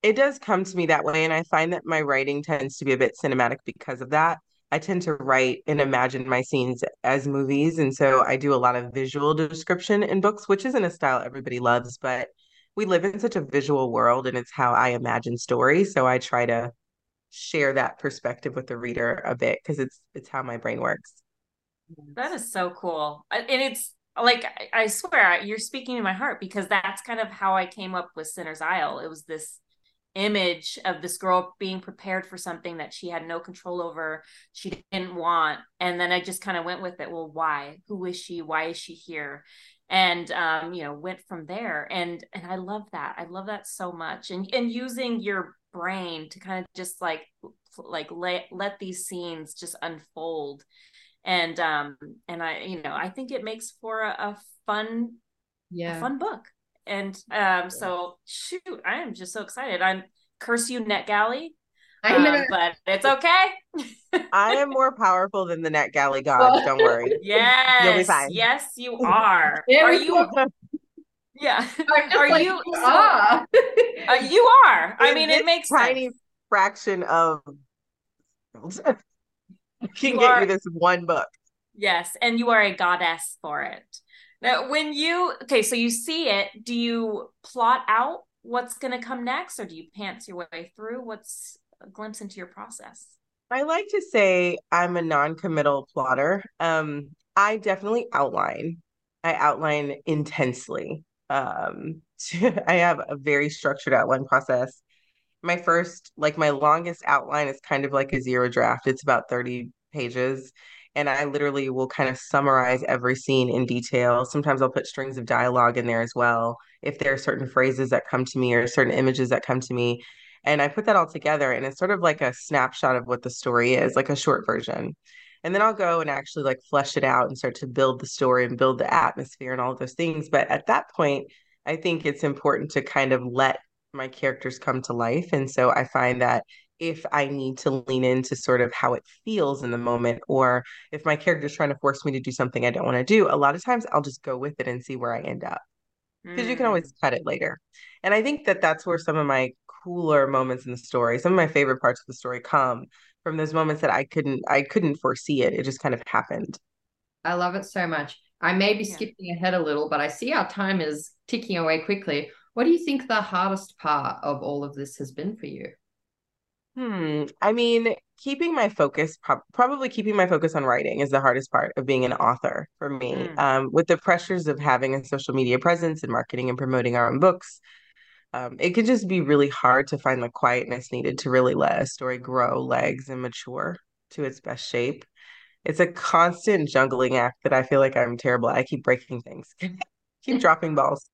It does come to me that way, and I find that my writing tends to be a bit cinematic because of that. I tend to write and imagine my scenes as movies, and so I do a lot of visual description in books, which isn't a style everybody loves, but we live in such a visual world, and it's how I imagine stories. So I try to share that perspective with the reader a bit because it's it's how my brain works. That is so cool, and it's like I swear you're speaking to my heart because that's kind of how I came up with Sinner's Isle. It was this image of this girl being prepared for something that she had no control over, she didn't want, and then I just kind of went with it. Well, why? Who is she? Why is she here? And um, you know, went from there. And and I love that. I love that so much. And and using your brain to kind of just like like let let these scenes just unfold and um and i you know i think it makes for a, a fun yeah a fun book and um so shoot i am just so excited i'm curse you NetGalley um, but it's okay. I am more powerful than the NetGalley gods. Don't worry. Yes, you'll be fine. Yes, you are. are you? Yeah. Are like, you? Ah. uh, you are. I mean, it makes tiny sense. fraction of. Can you get are, you this one book. Yes, and you are a goddess for it. Now, when you okay, so you see it, do you plot out what's going to come next, or do you pants your way through? What's a glimpse into your process? I like to say I'm a non-committal plotter. Um, I definitely outline. I outline intensely. Um, I have a very structured outline process. My first, like my longest outline is kind of like a zero draft. It's about 30 pages and I literally will kind of summarize every scene in detail. Sometimes I'll put strings of dialogue in there as well if there are certain phrases that come to me or certain images that come to me. And I put that all together and it's sort of like a snapshot of what the story is, like a short version. And then I'll go and actually like flesh it out and start to build the story and build the atmosphere and all those things. But at that point, I think it's important to kind of let my characters come to life. And so I find that if I need to lean into sort of how it feels in the moment, or if my character's trying to force me to do something I don't want to do, a lot of times I'll just go with it and see where I end up. Because mm. you can always cut it later. And I think that that's where some of my cooler moments in the story, some of my favorite parts of the story come from those moments that I couldn't I couldn't foresee it. It just kind of happened. I love it so much. I may be yeah. skipping ahead a little, but I see our time is ticking away quickly. What do you think the hardest part of all of this has been for you? Hmm. I mean, keeping my focus, pro- probably keeping my focus on writing is the hardest part of being an author for me. Mm. Um, with the pressures of having a social media presence and marketing and promoting our own books, um, it can just be really hard to find the quietness needed to really let a story grow legs and mature to its best shape. It's a constant juggling act that I feel like I'm terrible at. I keep breaking things, keep dropping balls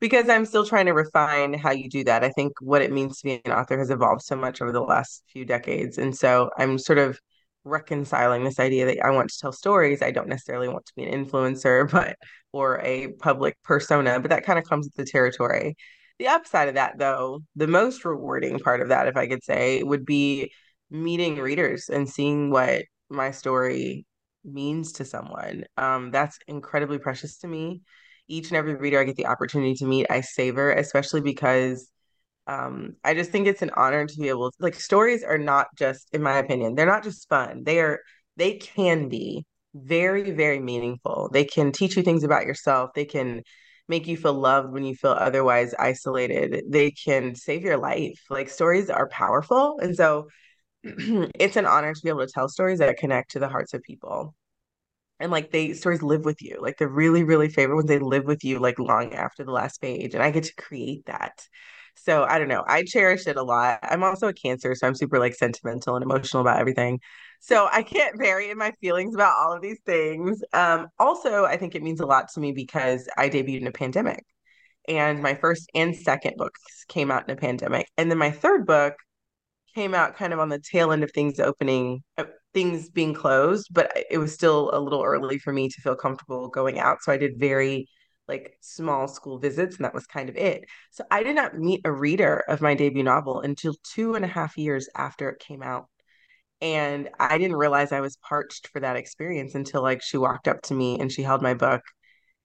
because I'm still trying to refine how you do that. I think what it means to be an author has evolved so much over the last few decades. And so I'm sort of reconciling this idea that I want to tell stories. I don't necessarily want to be an influencer, but or a public persona, but that kind of comes with the territory. The upside of that, though, the most rewarding part of that, if I could say, would be meeting readers and seeing what my story means to someone. Um, that's incredibly precious to me each and every reader I get the opportunity to meet, I savor, especially because um, I just think it's an honor to be able to like stories are not just, in my opinion, they're not just fun. They are they can be very, very meaningful. They can teach you things about yourself. They can make you feel loved when you feel otherwise isolated. They can save your life. Like stories are powerful. And so it's an honor to be able to tell stories that connect to the hearts of people and like they stories live with you like the really really favorite ones they live with you like long after the last page and i get to create that. So i don't know i cherish it a lot. I'm also a cancer so i'm super like sentimental and emotional about everything. So i can't vary in my feelings about all of these things. Um also i think it means a lot to me because i debuted in a pandemic and my first and second books came out in a pandemic and then my third book came out kind of on the tail end of things opening uh, things being closed, but it was still a little early for me to feel comfortable going out. So I did very like small school visits, and that was kind of it. So I did not meet a reader of my debut novel until two and a half years after it came out. And I didn't realize I was parched for that experience until like she walked up to me and she held my book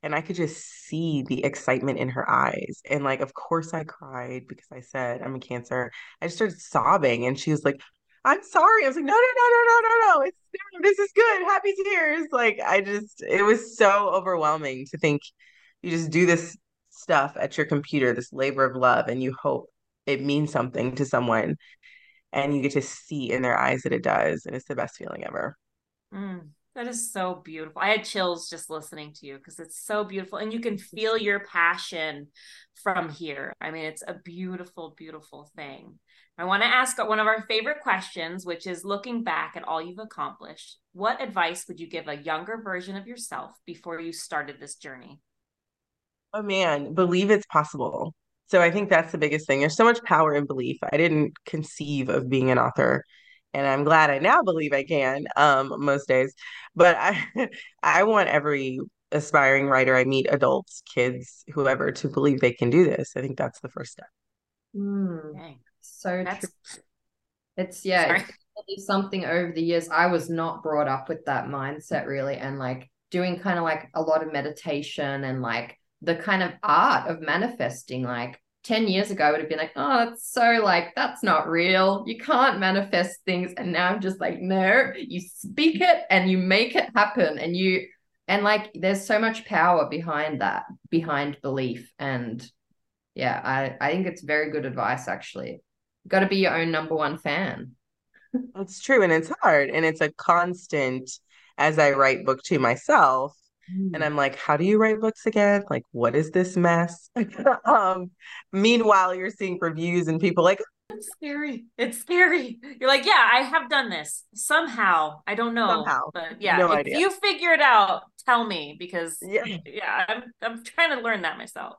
and I could just see the excitement in her eyes. And like, of course, I cried because I said I'm a cancer. I just started sobbing, and she was like, I'm sorry. I was like, no, no, no, no, no, no, no. It's this is good. Happy tears. Like I just it was so overwhelming to think you just do this stuff at your computer, this labor of love, and you hope it means something to someone. And you get to see in their eyes that it does. And it's the best feeling ever. Mm. That is so beautiful. I had chills just listening to you because it's so beautiful. And you can feel your passion from here. I mean, it's a beautiful, beautiful thing. I want to ask one of our favorite questions, which is looking back at all you've accomplished, what advice would you give a younger version of yourself before you started this journey? Oh man, believe it's possible. So I think that's the biggest thing. There's so much power in belief. I didn't conceive of being an author and I'm glad I now believe I can um, most days. But I I want every aspiring writer I meet, adults, kids, whoever, to believe they can do this. I think that's the first step. Mm, so that's... true. It's yeah, it's something over the years. I was not brought up with that mindset really, and like doing kind of like a lot of meditation and like the kind of art of manifesting, like 10 years ago, I would have been like, oh, it's so like, that's not real. You can't manifest things. And now I'm just like, no, you speak it and you make it happen. And you, and like, there's so much power behind that, behind belief. And yeah, I, I think it's very good advice, actually. Got to be your own number one fan. It's true. And it's hard. And it's a constant as I write book two myself and mm. I'm like, how do you write books again? Like, what is this mess? um, meanwhile, you're seeing reviews and people like, it's scary. It's scary. You're like, yeah, I have done this somehow. I don't know, somehow. but yeah, no if idea. you figure it out, tell me because yeah, yeah, I'm I'm trying to learn that myself.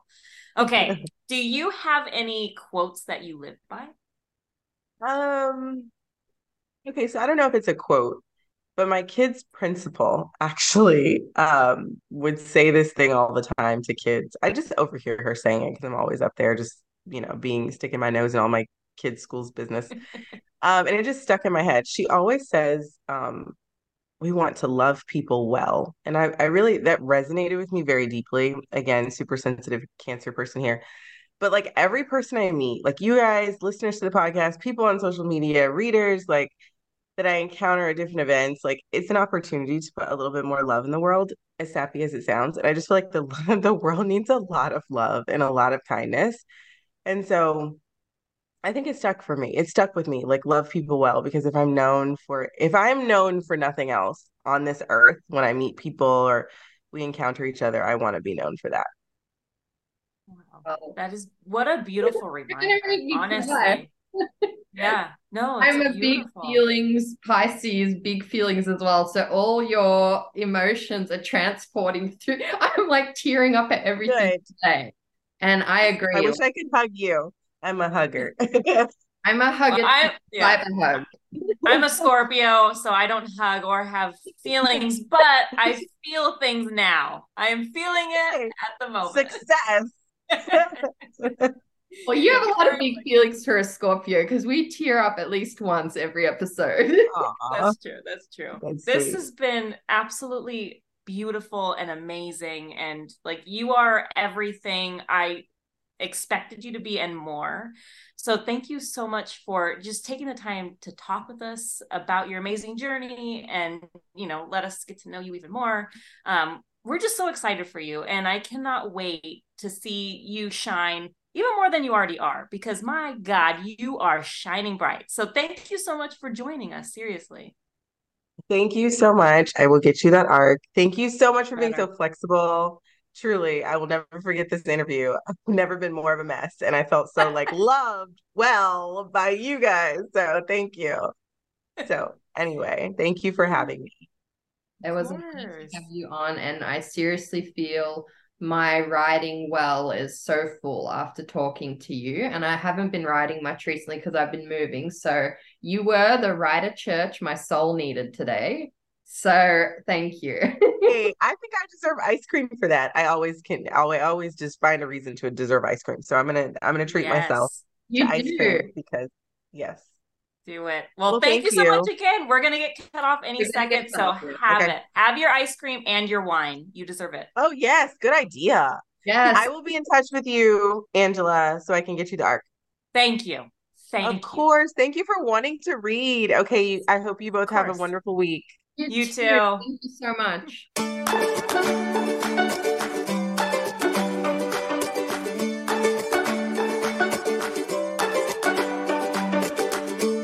Okay, do you have any quotes that you live by? Um. Okay, so I don't know if it's a quote, but my kid's principal actually um, would say this thing all the time to kids. I just overhear her saying it because I'm always up there, just you know, being sticking my nose in all my kids' school's business. um, and it just stuck in my head. She always says, um, "We want to love people well," and I, I really that resonated with me very deeply. Again, super sensitive cancer person here. But like every person I meet, like you guys, listeners to the podcast, people on social media, readers, like that I encounter at different events, like it's an opportunity to put a little bit more love in the world, as sappy as it sounds. And I just feel like the the world needs a lot of love and a lot of kindness. And so I think it stuck for me. It stuck with me, like love people well, because if I'm known for if I'm known for nothing else on this earth when I meet people or we encounter each other, I want to be known for that. Wow. That is what a beautiful reminder. Honestly. yeah. No i'm a beautiful. big feelings pisces big feelings as well. So all your emotions are transporting through. I'm like tearing up at everything Good. today and i agree. i wish i could hug you. I'm a hugger. I'm a hugger. Well, I, yeah. a hug. I'm a scorpio so i don't hug or have feelings but i feel things now. I am feeling it at the moment. Success Well, you have a lot of big feelings for a Scorpio because we tear up at least once every episode. That's true. That's true. That's this sweet. has been absolutely beautiful and amazing. And like you are everything I expected you to be and more. So thank you so much for just taking the time to talk with us about your amazing journey and you know let us get to know you even more. Um, we're just so excited for you and I cannot wait to see you shine even more than you already are, because my God, you are shining bright. So thank you so much for joining us. Seriously. Thank you so much. I will get you that arc. Thank you so much for being so flexible. Truly, I will never forget this interview. I've never been more of a mess. And I felt so like loved well by you guys. So thank you. So anyway, thank you for having me. It was a pleasure to have you on. And I seriously feel my writing well is so full after talking to you. And I haven't been writing much recently because I've been moving. So you were the writer church my soul needed today. So thank you. hey, I think I deserve ice cream for that. I always can always always just find a reason to deserve ice cream. So I'm gonna I'm gonna treat yes, myself to ice cream because yes. Do it. Well, well thank, thank, you so much again. We're gonna get cut off any second, so have okay. it. Have your ice cream and your wine. You deserve it. Oh yes, good idea. Yes, I will be in touch with you, Angela, so I can get you the arc. Thank you. Thank you. of you. course. Thank you for wanting to read. Okay, I hope you both have a wonderful week. You, you too. Thank you so much.